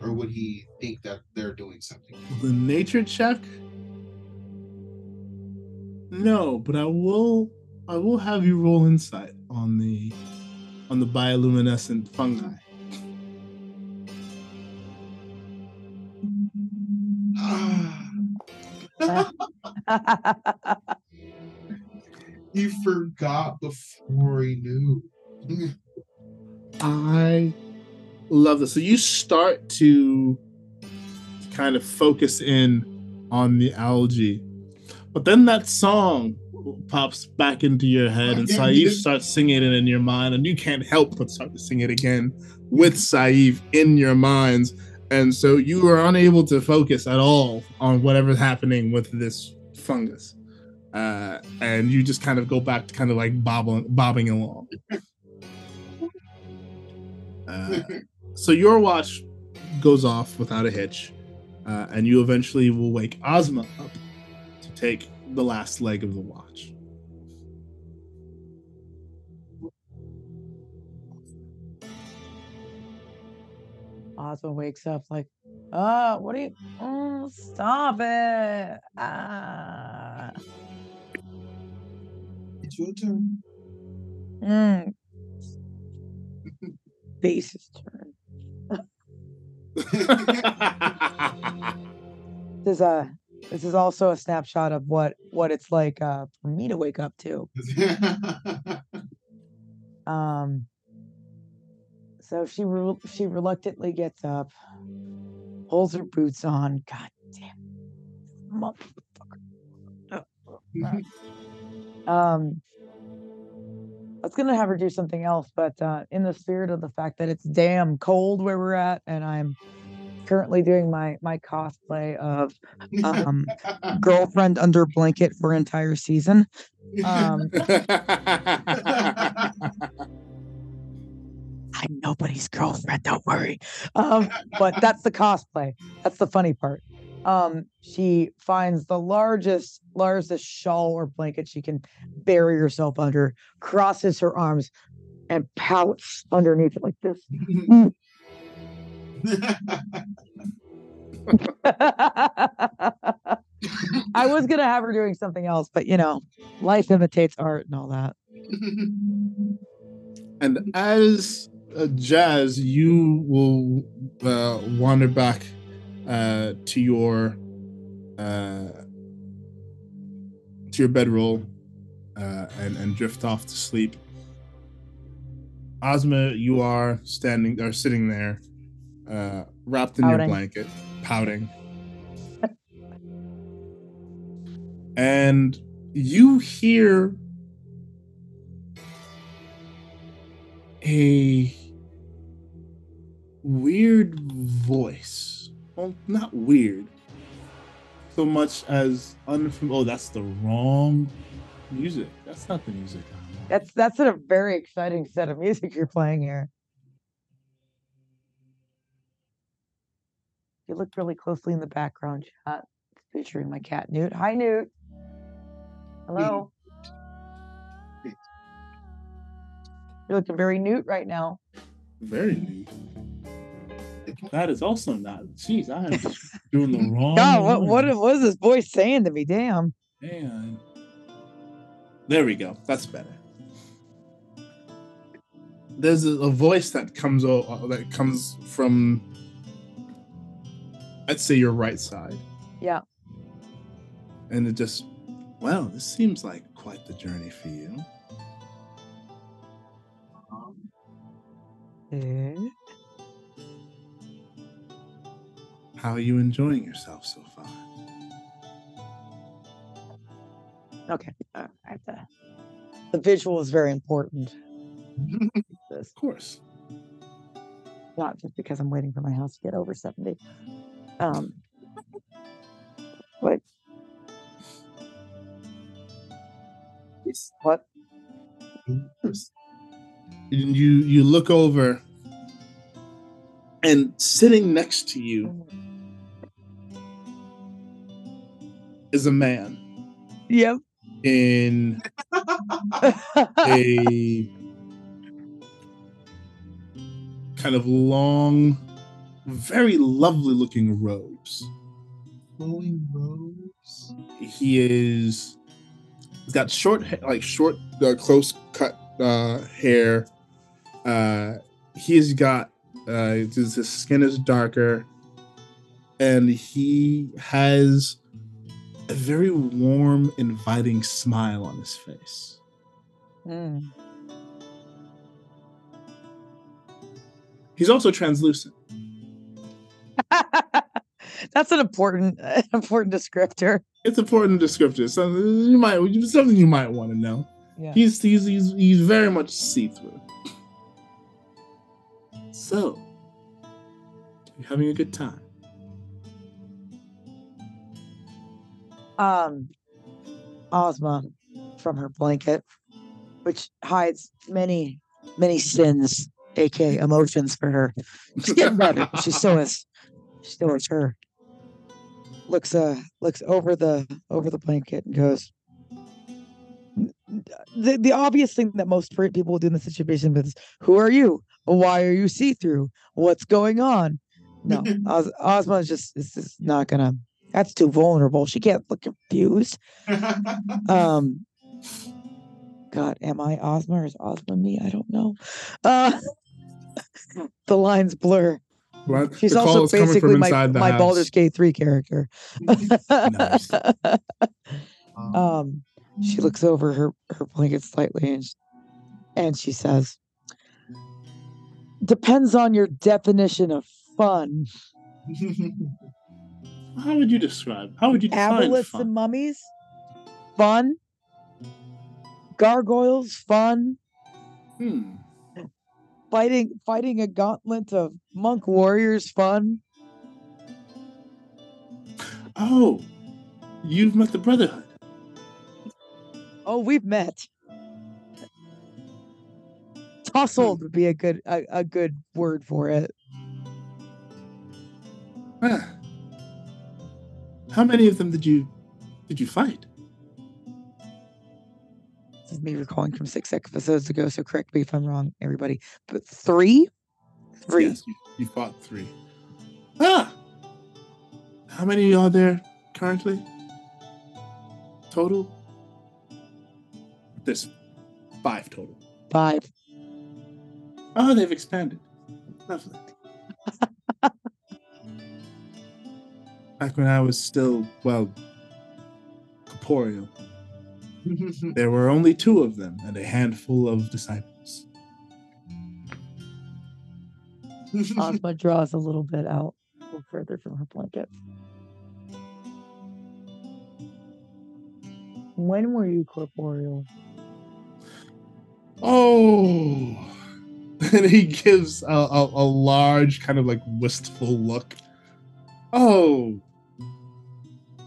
or would he think that they're doing something The nature check? No, but I will I will have you roll insight on the on the bioluminescent fungi. he forgot before he knew I love this. So you start to kind of focus in on the algae. But then that song pops back into your head and Saif starts singing it in your mind and you can't help but start to sing it again with Saif in your minds. And so you are unable to focus at all on whatever's happening with this fungus. Uh, and you just kind of go back to kind of like bobbing, bobbing along. Uh, so your watch goes off without a hitch, uh, and you eventually will wake Ozma up to take the last leg of the watch. Ozma wakes up like, oh, what are you? Oh, stop it. Ah. it's your turn Mm. Base's turn. This is a this is also a snapshot of what what it's like uh, for me to wake up to. Um. So she re- she reluctantly gets up, pulls her boots on. God damn, motherfucker. Um. I was gonna have her do something else, but uh, in the spirit of the fact that it's damn cold where we're at, and I'm currently doing my my cosplay of um, girlfriend under blanket for entire season. Um, I'm nobody's girlfriend, don't worry. Um, but that's the cosplay. That's the funny part. Um, she finds the largest, largest shawl or blanket she can bury herself under, crosses her arms, and pouts underneath it like this. I was gonna have her doing something else, but you know, life imitates art and all that. and as uh, Jazz, you will uh, wander back uh, to your uh, to your bedroll uh, and and drift off to sleep. Ozma, you are standing or sitting there, uh, wrapped in your blanket, pouting. and you hear a weird voice. Well, not weird so much as unfamiliar. Oh, that's the wrong music. That's not the music. That's that's a very exciting set of music you're playing here. If you look really closely in the background uh, featuring my cat Newt. Hi Newt. Hello. You're looking very Newt right now. Very new. That is also not. Jeez, I am doing the wrong. God, what what what is this voice saying to me? Damn. Man. There we go. That's better. There's a, a voice that comes o- that comes from I'd say your right side. Yeah. And it just well, this seems like quite the journey for you. Eh? How are you enjoying yourself so far? Okay. uh, I have to. The visual is very important. Of course. not just because I'm waiting for my house to get over 70. Um, what? What? And you you look over and sitting next to you is a man Yep. in a kind of long, very lovely looking robes. Flowing robes. He is he's got short ha- like short uh, close cut uh hair. Uh he has got uh his, his skin is darker and he has a very warm inviting smile on his face. Mm. He's also translucent. That's an important, an important descriptor. It's important descriptor. Something you might something you might want to know. Yeah. He's he's he's he's very much see through. So, you having a good time? um, Ozma from her blanket, which hides many, many sins, aka emotions for her. She's getting better. She still is. She still is her. Looks uh looks over the over the blanket and goes. The the obvious thing that most people will do in this situation is, "Who are you? Why are you see through? What's going on?" No, Oz, Ozma is just is just not gonna. That's too vulnerable. She can't look confused. Um, God, am I Ozma or is Ozma me? I don't know. Uh, the lines blur. Well, She's the also is coming from basically my, inside the my house. Baldur's Gate 3 character. Nice. Um, she looks over her, her blanket slightly and, sh- and she says, Depends on your definition of fun. How would you describe? How would you define fun? and mummies? Fun. Gargoyles? Fun. Hmm. fighting fighting a gauntlet of monk warriors fun Oh, you've met the Brotherhood. oh we've met tussled would be a good a, a good word for it Huh. How many of them did you did you fight? this is me recalling from six episodes ago so correct me if i'm wrong everybody but three three Yes, you, you fought three. Ah, how many are there currently? Total? There's five total. five Oh, they've expanded. Lovely. Back when I was still, well, corporeal, there were only two of them and a handful of disciples. ozma draws a little bit out a little further from her blanket When were you corporeal? Oh. And he gives a, a, a large, kind of like wistful look. Oh.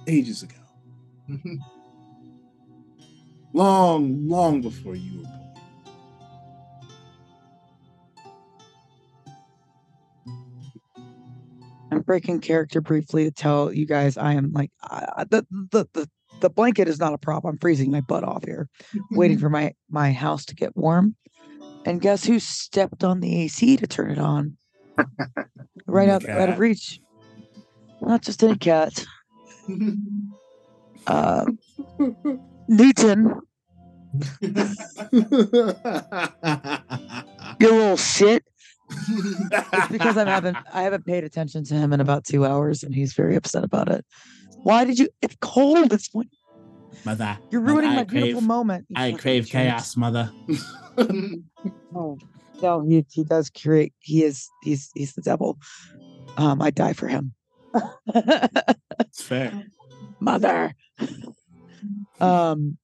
Ages ago. Mm-hmm. long, long before you were born. I'm breaking character briefly to tell you guys I am like I, the, the the the blanket is not a prop. I'm freezing my butt off here, waiting for my my house to get warm. And guess who stepped on the AC to turn it on? right out out of reach. Not just any cat. Uh, Newton, you little shit. It's because I haven't I haven't paid attention to him in about two hours, and he's very upset about it. Why did you? It's cold. It's Mother. you're ruining I my beautiful moment. you I crave chaos, mother. Oh no, he he does create. He is he's he's the devil. Um, I die for him. it's fair. Mother. Um.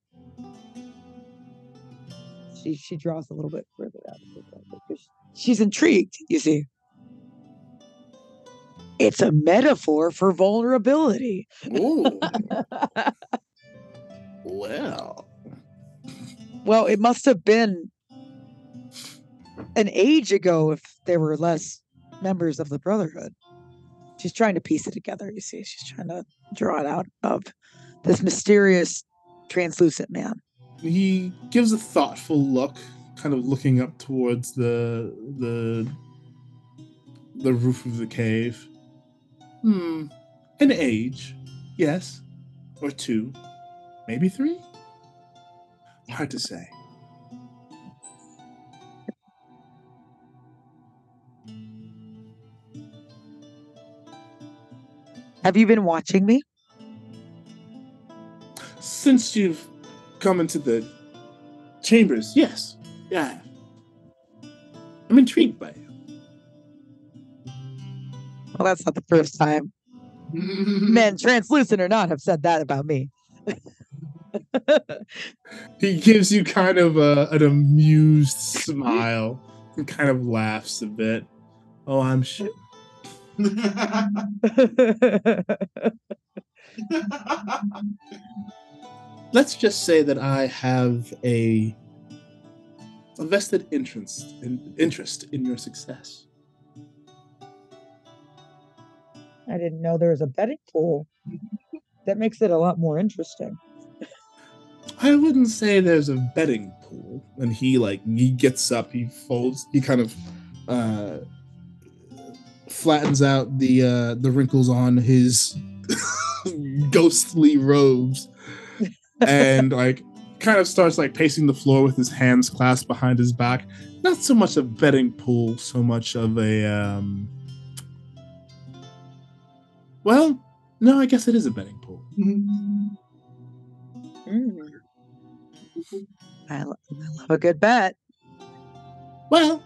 She she draws a little bit further out. She's intrigued. You see. It's a metaphor for vulnerability. Ooh. Well. Well, it must have been an age ago if there were less members of the Brotherhood. She's trying to piece it together, you see. She's trying to draw it out of this mysterious, translucent man. He gives a thoughtful look, kind of looking up towards the the the roof of the cave. Hmm. An age, yes, or two, maybe three. Hard to say. Have you been watching me? Since you've come into the chambers, yes, yeah. I'm intrigued by you. Well, that's not the first time men, translucent or not, have said that about me. He gives you kind of a, an amused smile and kind of laughs a bit. Oh, I'm sure. Let's just say that I have a, a vested interest in interest in your success. I didn't know there was a betting pool. That makes it a lot more interesting. I wouldn't say there's a betting pool. And he like he gets up, he folds, he kind of uh flattens out the uh the wrinkles on his ghostly robes and like kind of starts like pacing the floor with his hands clasped behind his back. Not so much a betting pool, so much of a um well, no, I guess it is a betting pool. Mm. I, lo- I love a good bet, Well,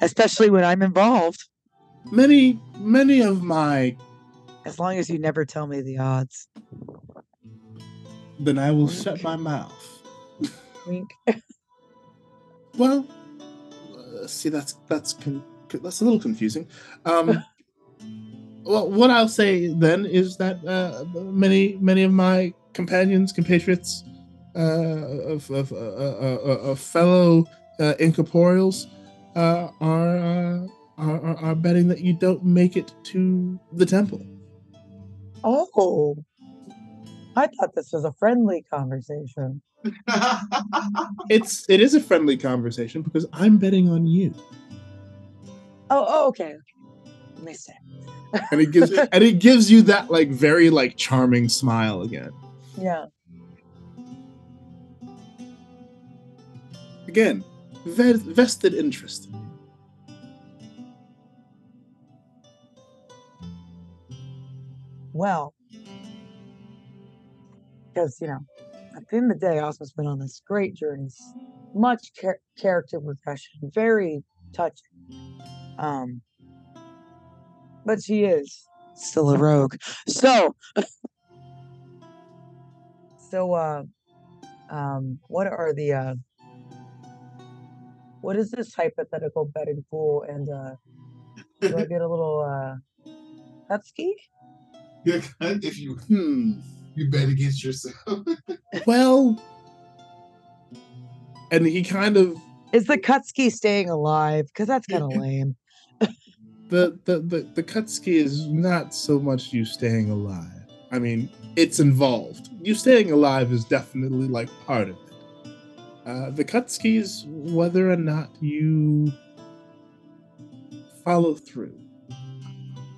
especially when I'm involved. many many of my As long as you never tell me the odds. then I will shut my mouth. Wink. Well, uh, see, that's that's con- that's a little confusing. Um, well, what I'll say then is that uh, many many of my companions, compatriots, of of, uh, uh, uh, of fellow uh, incorporeals, uh, are, uh, are are betting that you don't make it to the temple. Oh, I thought this was a friendly conversation. It's it is a friendly conversation because I'm betting on you, Oh, oh okay. okay. Let me see. and it gives and it gives you that like very like charming smile again. Yeah. Again, vested interest. Well, because you know, at the end of the day, Ozma's been on this great journey, much char- character progression, very touching. Um, but she is still a rogue. So, So, uh, um, what are the uh, what is this hypothetical betting pool? And uh, do I get a little uh, Husky? Yeah, if you Hmm. you bet against yourself. Well, and he kind of Is the Kutski staying alive? Because that's kind of lame. the the the the Kutski is not so much you staying alive. I mean, it's involved. You staying alive is definitely like part of it. Uh, the Kutski is whether or not you follow through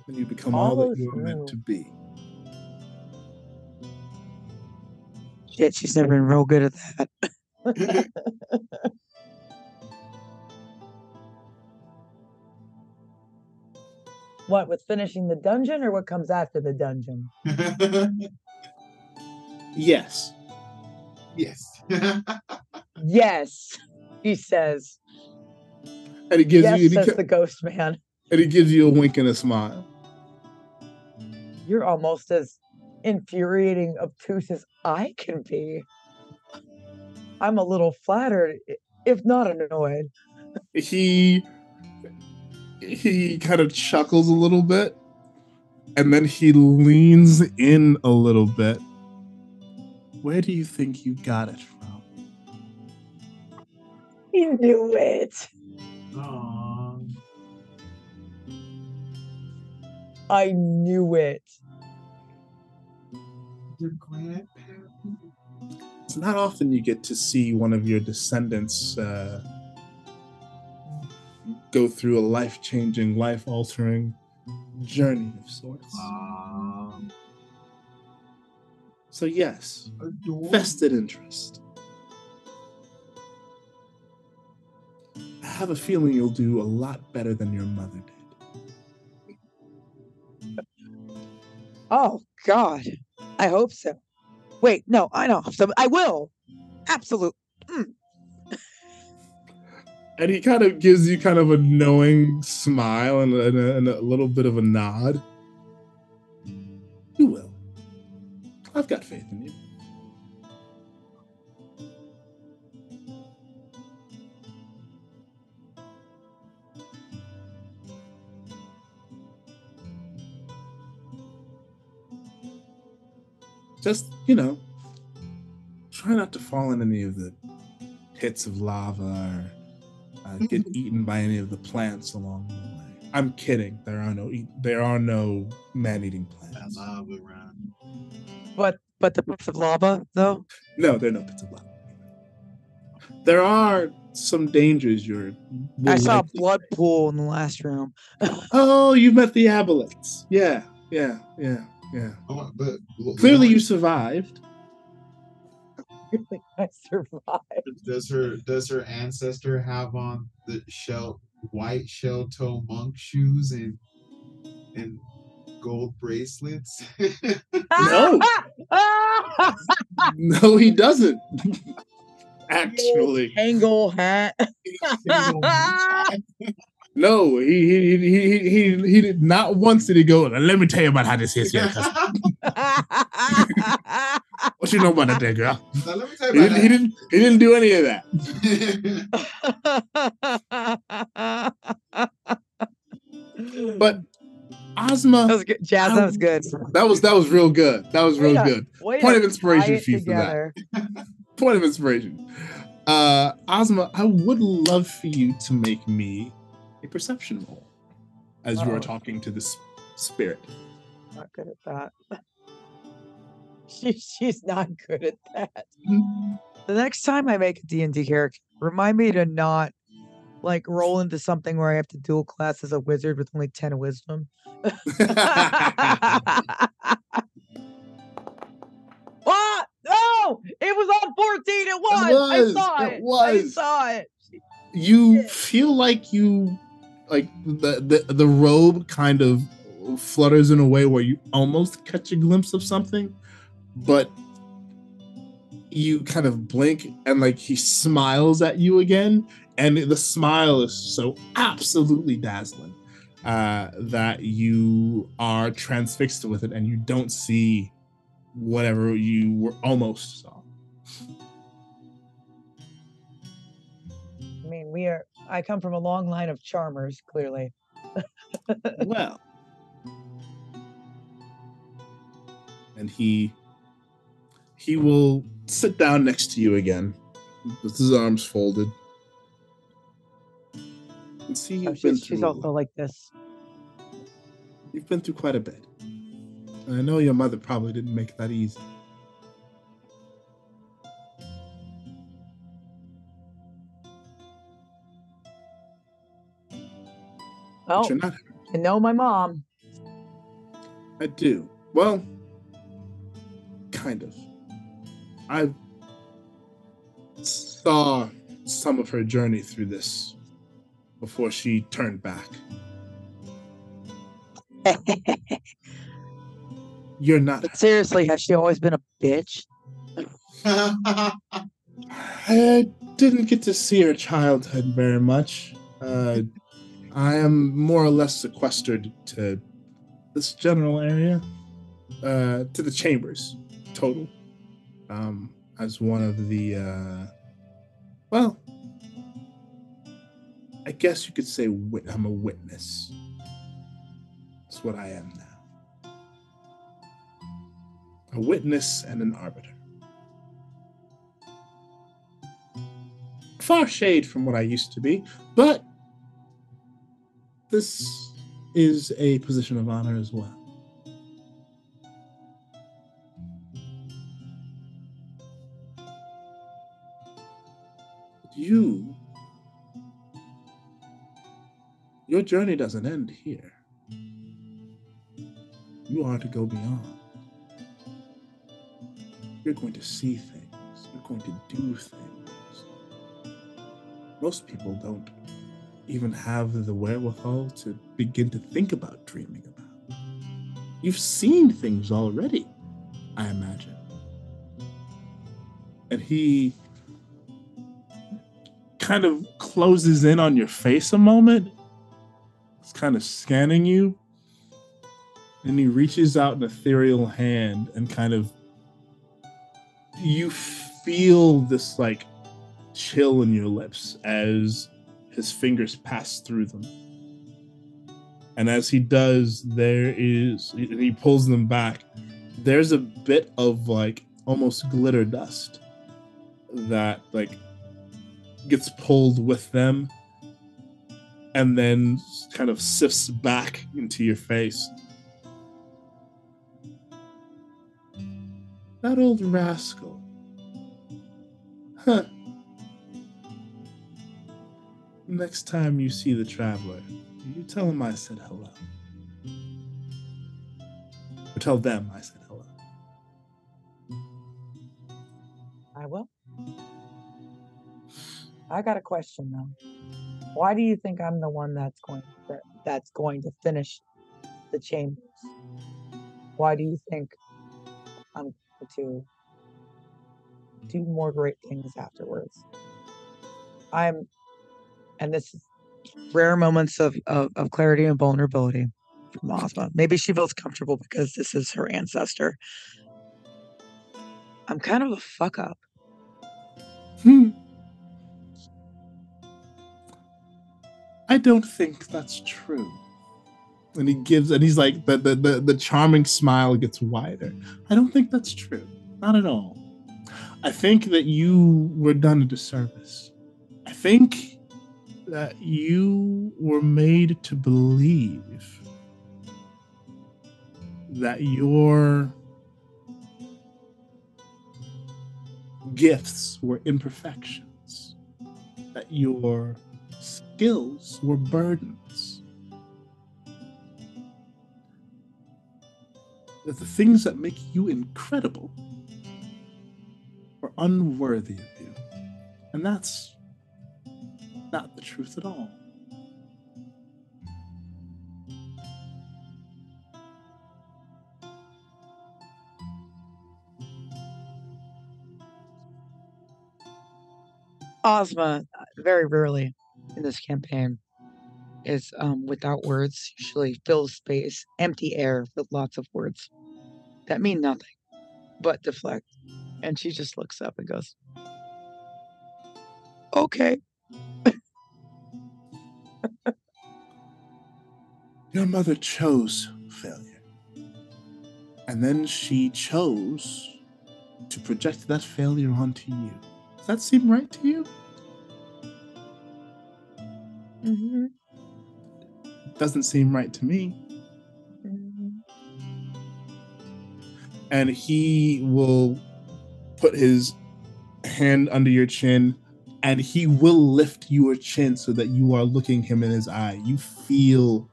and you become all that you were meant to be. Shit, she's never been real good at that. What with finishing the dungeon, or what comes after the dungeon? Yes. yes. Yes, he says. And he gives yes, you says ca- the ghost man. and he gives you a wink and a smile. You're almost as infuriating obtuse as I can be. I'm a little flattered, if not annoyed. he he kind of chuckles a little bit and then he leans in a little bit where do you think you got it from You knew it. Aw. I knew it. Your grandparents. it's not often you get to see one of your descendants uh, go through a life-changing life-altering journey of sorts Aw. so yes Adorable. vested interest have a feeling you'll do a lot better than your mother did Oh God, I hope so. Wait, no, I know. So I will. Absolute. Mm. and he kind of gives you kind of a knowing smile and and a, and a little bit of a nod. You will. I've got faith in you. Just, you know, try not to fall in any of the pits of lava or uh, get eaten by any of the plants along the way. I'm kidding. There are no eat, there are no man-eating That plants. lava around. But but the pits of lava though. No, there are no pits of lava. There are some dangers you're. I saw a blood face. pool in the last room. Oh, you met the aboleths. Yeah, yeah, yeah, yeah. Oh, but Clearly, you survived. I survived. Does her does her ancestor have on the shell white shell toe monk shoes and and gold bracelets? No. No, he doesn't. Actually, Kangol hat. No. He he he he he, he did not once did he go. Let me tell you about how this is here. 'cause What you know about that, there, girl? Now, let me tell He you didn't, he didn't. He didn't do any of that. But Ozma, that was good. Jazz, that was good. that was that was real good. That was real to- good. Way Point of inspiration tie for you for that. Point of inspiration. Uh, Ozma, I would love for you to make me a perception roll as you are oh. talking to this spirit. Not good at that. She, she's not good at that. The next time I make a D&D character, remind me to not like roll into something where I have to dual class as a wizard with only 10 wisdom. what? Ah, no! It was on 14. It was. was, I saw it it. I saw it. you feel like you like the, the the robe kind of flutters in a way where you almost catch a glimpse of something but you kind of blink and like he smiles at you again and the smile is so absolutely dazzling uh, that you are transfixed with it and you don't see whatever you were almost saw. I mean, we are. I come from a long line of charmers, clearly. well. And he he will sit down next to you again with his arms folded. And see oh, you've Oh, been she's, through she's also like this. you've been through quite a bit. And I know your mother probably didn't make that easy. Oh, not I know my mom. I do. Well, kind of. I saw some of her journey through this before she turned back. You're not. But seriously, has she always been a bitch? I didn't get to see her childhood very much. Uh, I am more or less sequestered to this general area, uh, to the chambers, total, um, as one of the, uh, well, I guess you could say wit- I'm a witness. That's what I am now. A witness and an arbiter. far shade from what I used to be, but this is a position of honor as well. You, your journey doesn't end here. You are to go beyond. You're going to see things, you're going to do things most people don't even have the wherewithal to begin to think about dreaming about. You've seen things already, I imagine. And he kind of closes in on your face a moment. He's kind of scanning you. And he reaches out an ethereal hand and kind of you feel this like chill in your lips as his fingers pass through them. And as he does, there is, he pulls them back, there's a bit of like almost glitter dust that like gets pulled with them and then kind of sifts back into your face. That old rascal. Huh. Next time you see the traveler, you tell him I said hello. Or tell them I said hello. I will. I got a question though. Why do you think I'm the one that's going that, that's going to finish the chambers? Why do you think I'm going to do more great things afterwards? I'm and this is rare moments of, of, of clarity and vulnerability from Ozma. Maybe she feels comfortable because this is her ancestor. I'm kind of a fuck up. Hmm. I don't think that's true. And he gives, and he's like, the, the, the, the charming smile gets wider. I don't think that's true. Not at all. I think that you were done a disservice. I think that you were made to believe that your gifts were imperfections, that your skills were burdens, that the things that make you incredible are unworthy of you. And that's not the truth at all. Ozma, very rarely in this campaign, is um, without words, usually fills space, empty air with lots of words that mean nothing. but deflect. And she just looks up and goes, Okay. Your mother chose failure. And then she chose to project that failure onto you. Does that seem right to you? Mhm, Doesn't seem right to me. mhm. And he will put his hand under your chin and he will lift your chin so that you are looking him in his eye. You feel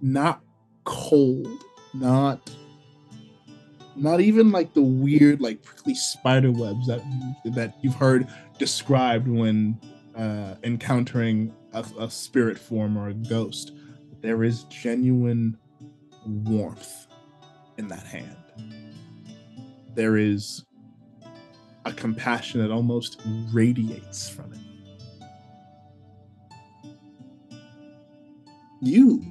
not cold, not not even like the weird like prickly spider webs that that you've heard described when uh, encountering a, a spirit form or a ghost. There is genuine warmth in that hand. There is a compassion that almost radiates from it. You,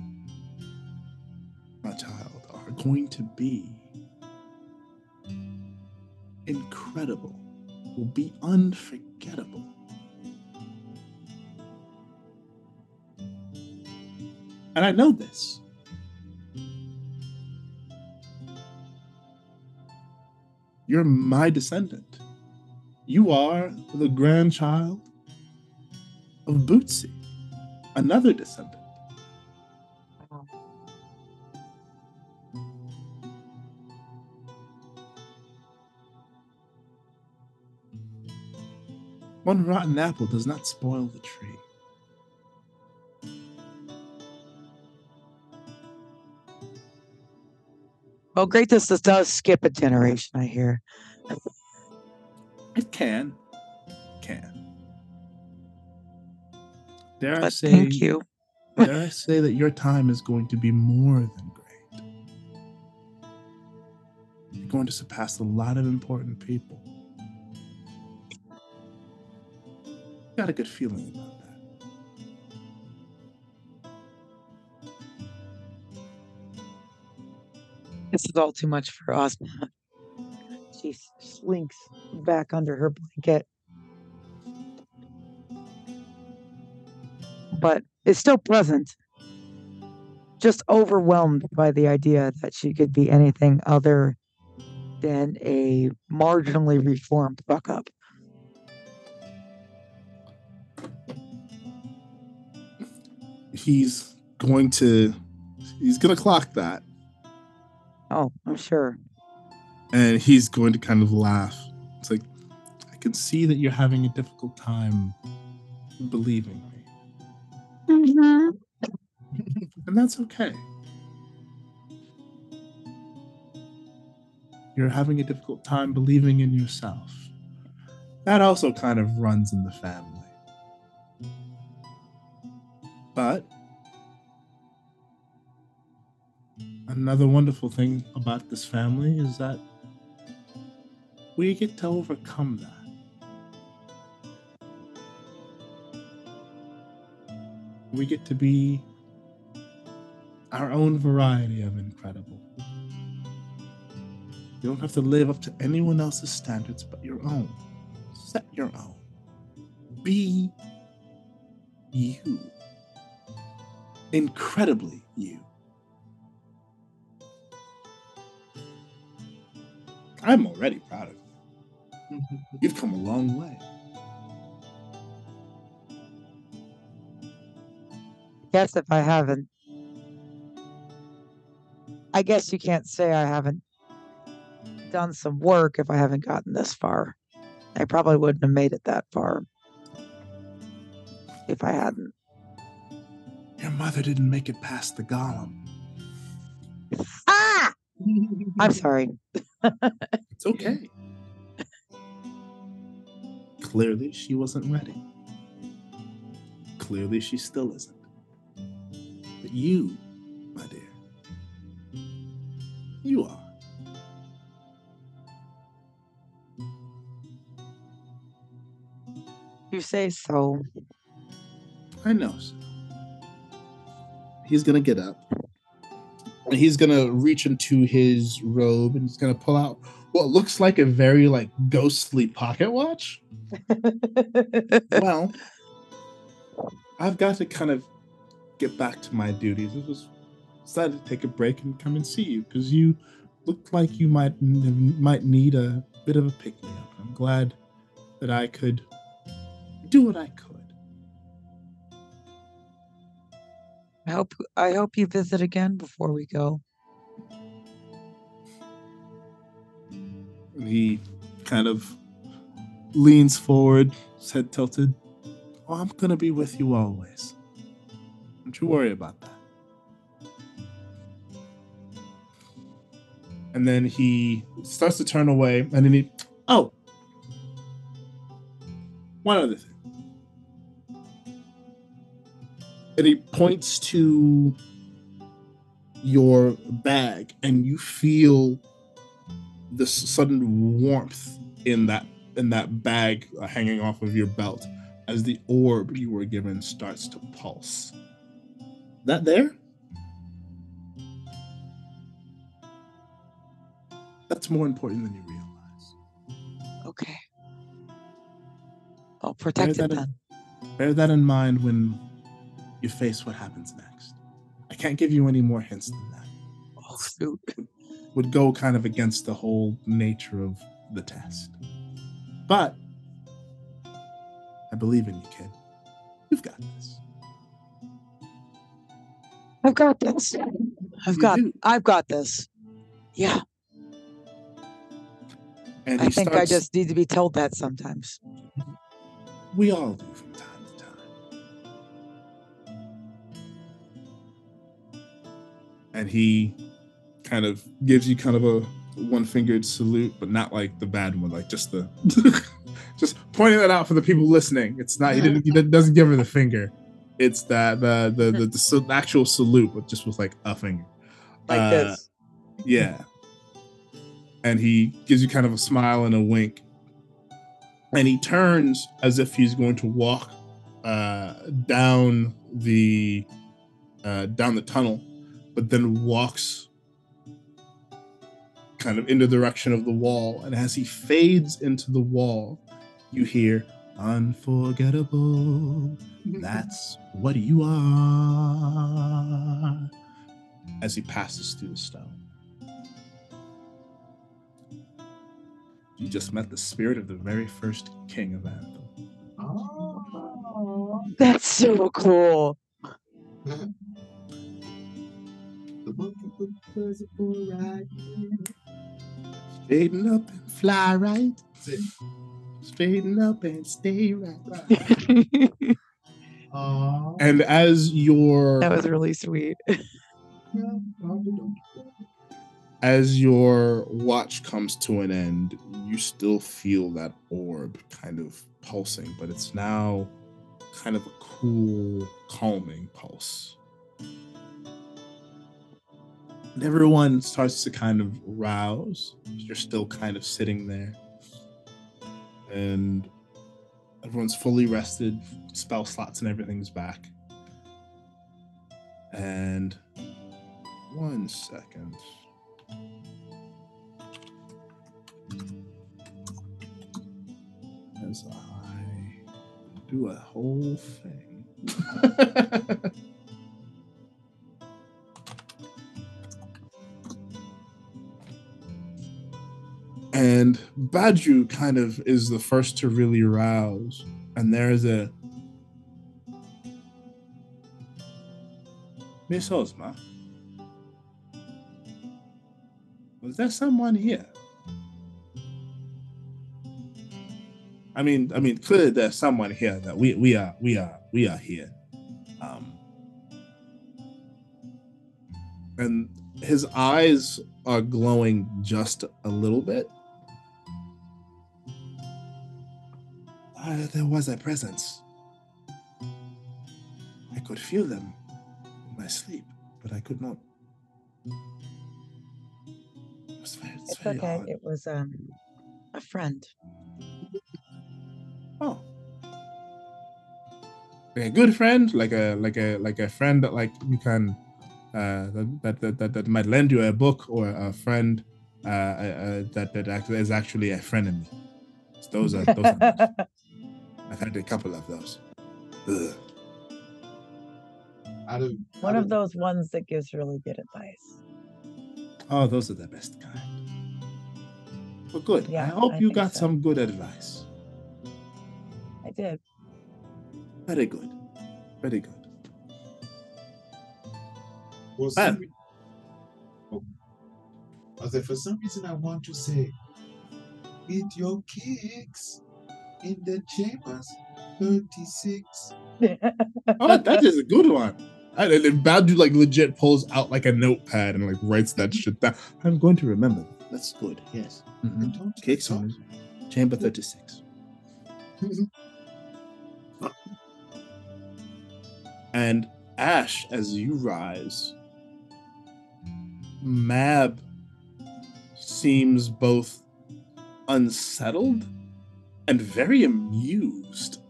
my child, are going to be incredible, will be unforgettable. And I know this. You're my descendant. You are the grandchild of Bootsy, another descendant. One rotten apple does not spoil the tree. Well, greatness this does skip a generation, I hear. It can. Can. Dare I say thank you. dare I say that your time is going to be more than great. You're going to surpass a lot of important people. Got a good feeling about that. This is all too much for Ozma. She slinks back under her blanket. But is still present. Just overwhelmed by the idea that she could be anything other than a marginally reformed fuck up. He's going to he's gonna clock that Oh, I'm sure. and he's going to kind of laugh. It's like I can see that you're having a difficult time believing me. Mm-hmm. and that's okay. You're having a difficult time believing in yourself. That also kind of runs in the family. But another wonderful thing about this family is that we get to overcome that. We get to be our own variety of incredible. You don't have to live up to anyone else's standards but your own. Set your own. Be you. Incredibly you. I'm already proud of you. You've come a long way. Guess if I haven't. I guess you can't say I haven't done some work if I haven't gotten this far. I probably wouldn't have made it that far if I hadn't. Your mother didn't make it past the golem. Ah! I'm sorry. It's okay. Clearly, she wasn't ready. Clearly, she still isn't. But you, my dear, you are. You say so. I know. So. He's gonna get up. And he's gonna reach into his robe and he's gonna pull out what looks like a very like ghostly pocket watch. well, I've got to kind of get back to my duties. I was decided to take a break and come and see you because you looked like you might might need a bit of a pick me up. I'm glad that I could do what I could. I hope I hope you visit again before we go. He kind of leans forward, his head tilted. Oh, I'm gonna be with you always. Don't you worry about that. And then he starts to turn away, and then he, oh, one other thing. And he points to your bag, and you feel this sudden warmth in that in that bag uh, hanging off of your belt as the orb you were given starts to pulse. That there? That's more important than you realize. Okay. I'll protect that it in- then. Bear that in mind when you face what happens next. I can't give you any more hints than that. Oh shoot. Would go kind of against the whole nature of the test. But I believe in you, kid. You've got this. I've got this. I've You got do. I've got this. Yeah. And I he think I just need to be told that sometimes. we all do from time. And he kind of gives you kind of a one-fingered salute, but not like the bad one, like just the just pointing that out for the people listening. It's not he didn't he doesn't give her the finger. It's that the the the, the, sal- actual salute, but just with like a finger. Like Uh, this. Yeah. And he gives you kind of a smile and a wink. And he turns as if he's going to walk uh, down the uh, down the tunnel, but then walks kind of in the direction of the wall. And as he fades into the wall, you hear unforgettable. That's what you are. As he passes through the stone. You just met the spirit of the very first king of Anthem. Oh. That's so cool. The monkey put the fuzzy boy right here. Straighten up and fly right. Straighten up and stay right. Aw. And as your that was really sweet. as your watch comes to an end, you still feel that orb kind of pulsing, but it's now kind of a cool, calming pulse. And everyone starts to kind of rouse. You're still kind of sitting there. And everyone's fully rested, spell slots and everything's back. And one second. As I do a whole thing. Badru kind of is the first to really rouse. And there's a Miss Ozma. Was there someone here? I mean, I mean, clearly there's someone here that we we are we are we are here. Um, and his eyes are glowing just a little bit. There was a presence. I could feel them in my sleep, but I could not. It was very, it's okay. odd. It was um a friend. Oh. Like a good friend, like a like a like a friend that like you can uh that that that, that, might lend you a book or a friend uh, uh, that that is actually a frenemy. Those are those. Are. I've had a couple of those. Ugh. Out of One out of those ones that gives really good advice. Oh, those are the best kind. Well, good. I hope I you got so. some good advice. I did. Very good. Very good. For Bam. some, re- oh. I was like, for some reason, I want to say, eat your cakes in the chambers 36. Oh, that is a good one. And then Badru like legit pulls out like a notepad and like writes that shit down. I'm going to remember. That's good. Yes. Mhm. And don't Cakes on chamber 36. And Ash, as you rise, Mab seems both unsettled and very amused.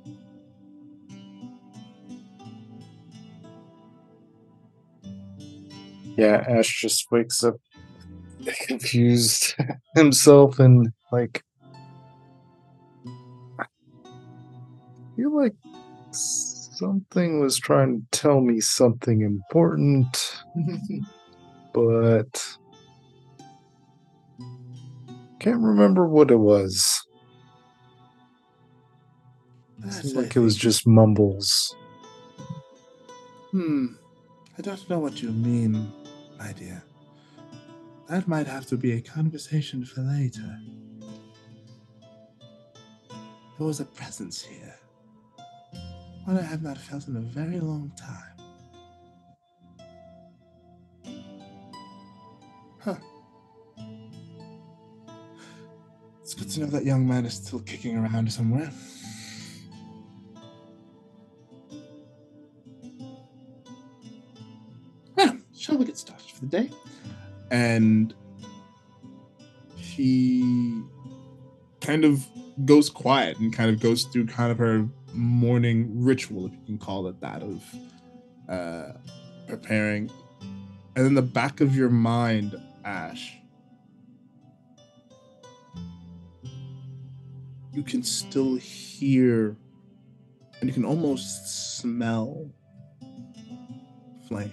Yeah, Ash just wakes up confused himself and like I feel like something was trying to tell me something important, but can't remember what it was. Seemed like it was just mumbles. Hmm. I don't know what you mean, my dear. That might have to be a conversation for later. There was a presence here. One I have not felt in a very long time. Huh. It's good to know that young man is still kicking around somewhere. We get started for the day? And she kind of goes quiet and kind of goes through kind of her morning ritual, if you can call it that, of uh, preparing. And in the back of your mind, Ash, you can still hear and you can almost smell flames.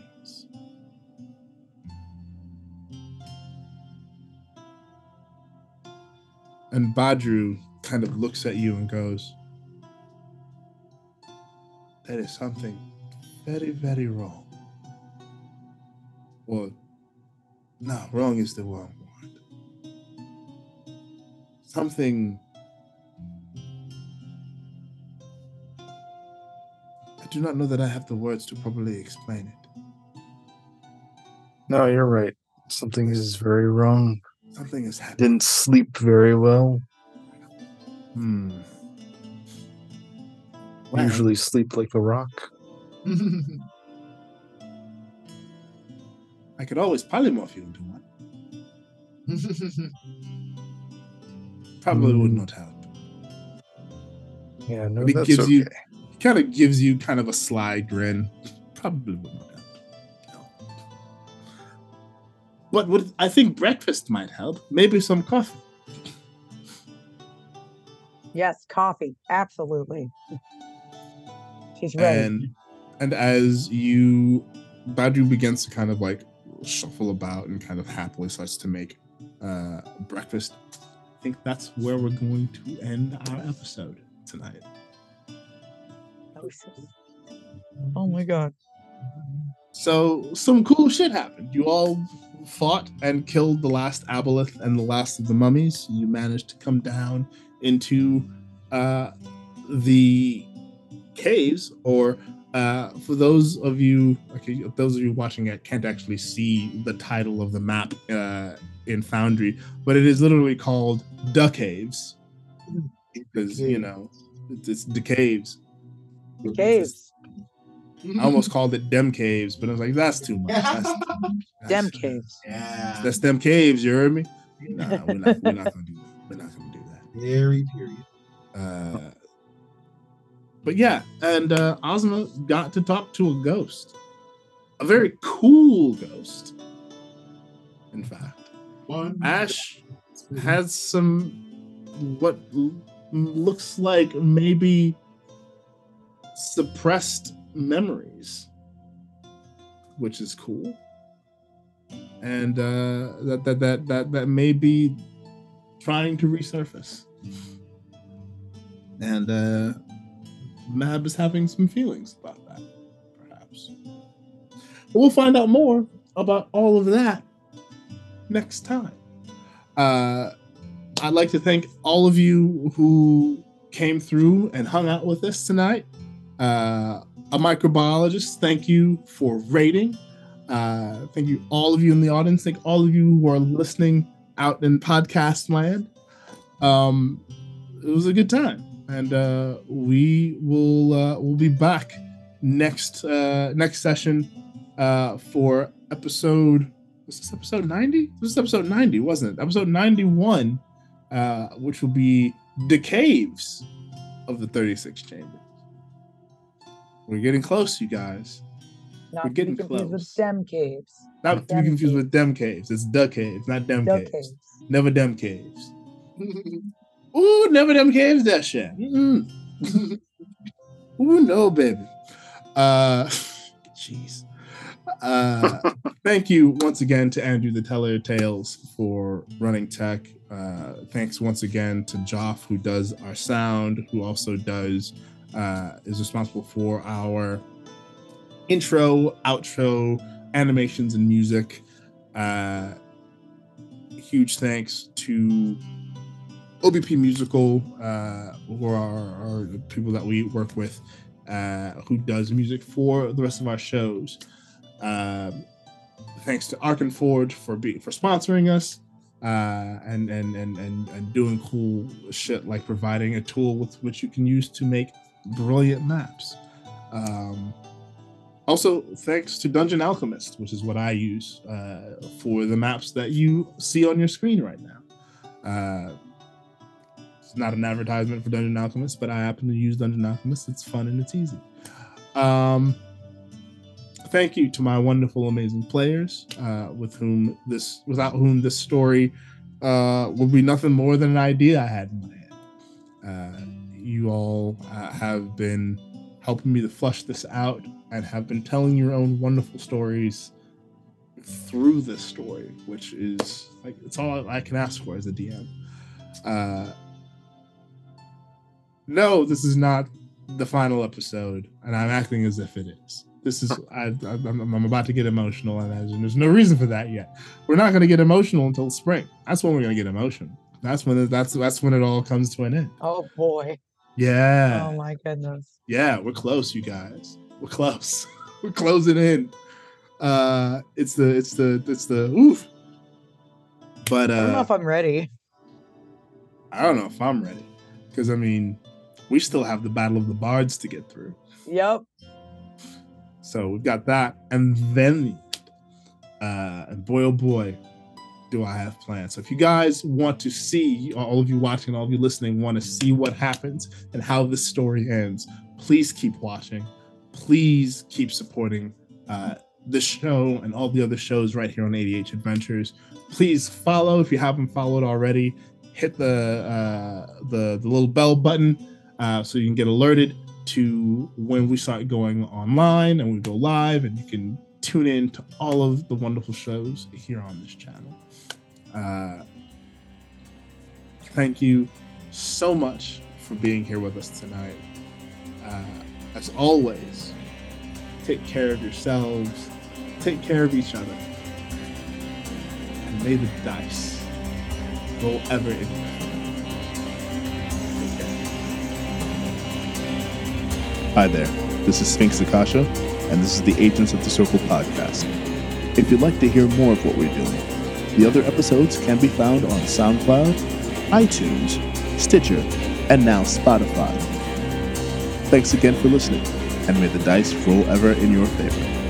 And Badru kind of looks at you and goes, There is something very, very wrong. Well, no, wrong is the wrong word. Something. I do not know that I have the words to properly explain it. No, you're right. Something is very wrong. Something is happening. Didn't sleep very well. Hmm. Well, Usually sleep like a rock. I could always polymorph you into one. Probably would Hmm. not help. Yeah, no, But it that's gives okay. you kind of gives you kind of a sly grin. Probably would not But would I think breakfast might help? Maybe some coffee. Yes, coffee. Absolutely. She's ready. And and as you Badru begins to kind of like shuffle about and kind of happily starts to make uh breakfast. I think that's where we're going to end our episode tonight. oh my god. So some cool shit happened. You all fought and killed the last aboleth and the last of the mummies. You managed to come down into uh, the caves, or uh, for those of you, okay, those of you watching it can't actually see the title of the map uh, in Foundry, but it is literally called the caves because you know it's, it's the caves. Caves. I almost called it dem caves, but I was like, that's too much. That's, Dem that's- caves. yeah. That's them caves. You heard me? Nah, we're not. We're not gonna do that. We're not gonna do that. Very period. Uh, but yeah, and uh, Ozma got to talk to a ghost, a very cool ghost, in fact. One. Ash has some what looks like maybe suppressed memories, which is cool, and uh, that that that that that may be trying to resurface, and uh, Mab is having some feelings about that, perhaps. But we'll find out more about all of that next time. Uh, I'd like to thank all of you who came through and hung out with us tonight. Uh, a microbiologist, thank you for rating. Uh, thank you, all of you in the audience. Thank all of you who are listening out in podcast land. Um, it was a good time, and uh, we will uh, we'll be back next uh, next session uh, for episode. Was this episode ninety? This is episode ninety, wasn't it? Episode ninety-one uh, which will be the caves of the 36 chambers. We're getting close, you guys. Not We're getting close. With dem caves. Not to be confused caves. with dem caves. It's the caves, not dem caves. caves. Never dem caves. Ooh, never dem caves. That shit. Mm-mm. Ooh, no, baby. Uh, jeez. Uh, thank you once again to Andrew the Teller Tales for running tech. Uh, thanks once again to Joff who does our sound, who also does uh, is responsible for our intro, outro, animations, and music. Uh, huge thanks to OBP Musical, uh, who are, are people that we work with, uh, who does music for the rest of our shows. Um, thanks to Arkenforge for be, for sponsoring us uh, and, and and and and doing cool shit like providing a tool with which you can use to make brilliant maps. Um, also, thanks to Dungeon Alchemist, which is what I use uh, for the maps that you see on your screen right now. Uh, it's not an advertisement for Dungeon Alchemist, but I happen to use Dungeon Alchemist. It's fun and it's easy. Um, thank you to my wonderful, amazing players, uh, with whom this, without whom this story uh, will be nothing more than an idea I had in my head. Uh, you all uh, have been helping me to flush this out and have been telling your own wonderful stories through this story, which is like it's all I can ask for as a DM. Uh, no, this is not the final episode, and I'm acting as if it is. This is I, I'm, I'm about to get emotional, and there's- there's no reason for that yet. We're not going to get emotional until spring. That's when we're going to get emotional. That's when that's that's when it all comes to an end. Oh boy. Yeah. Oh my goodness. Yeah, we're close, you guys. We're close. we're closing in. Uh it's the it's the it's the oof. But I don't know uh if I'm ready. I don't know if I'm ready. Because I mean, we still have the Battle of the Bards to get through. Yep. So we've got that. And then uh and boy oh boy, do I have plans. So if you guys want to see, all of you watching, all of you listening, want to see what happens and how this story ends, please keep watching. Please keep supporting uh, this show and all the other shows right here on ADH Adventures. Please follow if you haven't followed already. Hit the uh, the the little bell button uh, so you can get alerted to when we start going online and we go live, and you can tune in to all of the wonderful shows here on this channel. Uh, thank you so much for being here with us tonight. Uh, as always, take care of yourselves, take care of each other, and may the dice roll ever in your. Hi there, this is Sphinx Akasha, and this is the Agents of the Circle podcast. If you'd like to hear more of what we're doing, the other episodes can be found on SoundCloud, iTunes, Stitcher, and now Spotify. Thanks again for listening, and may the dice roll ever in your favor.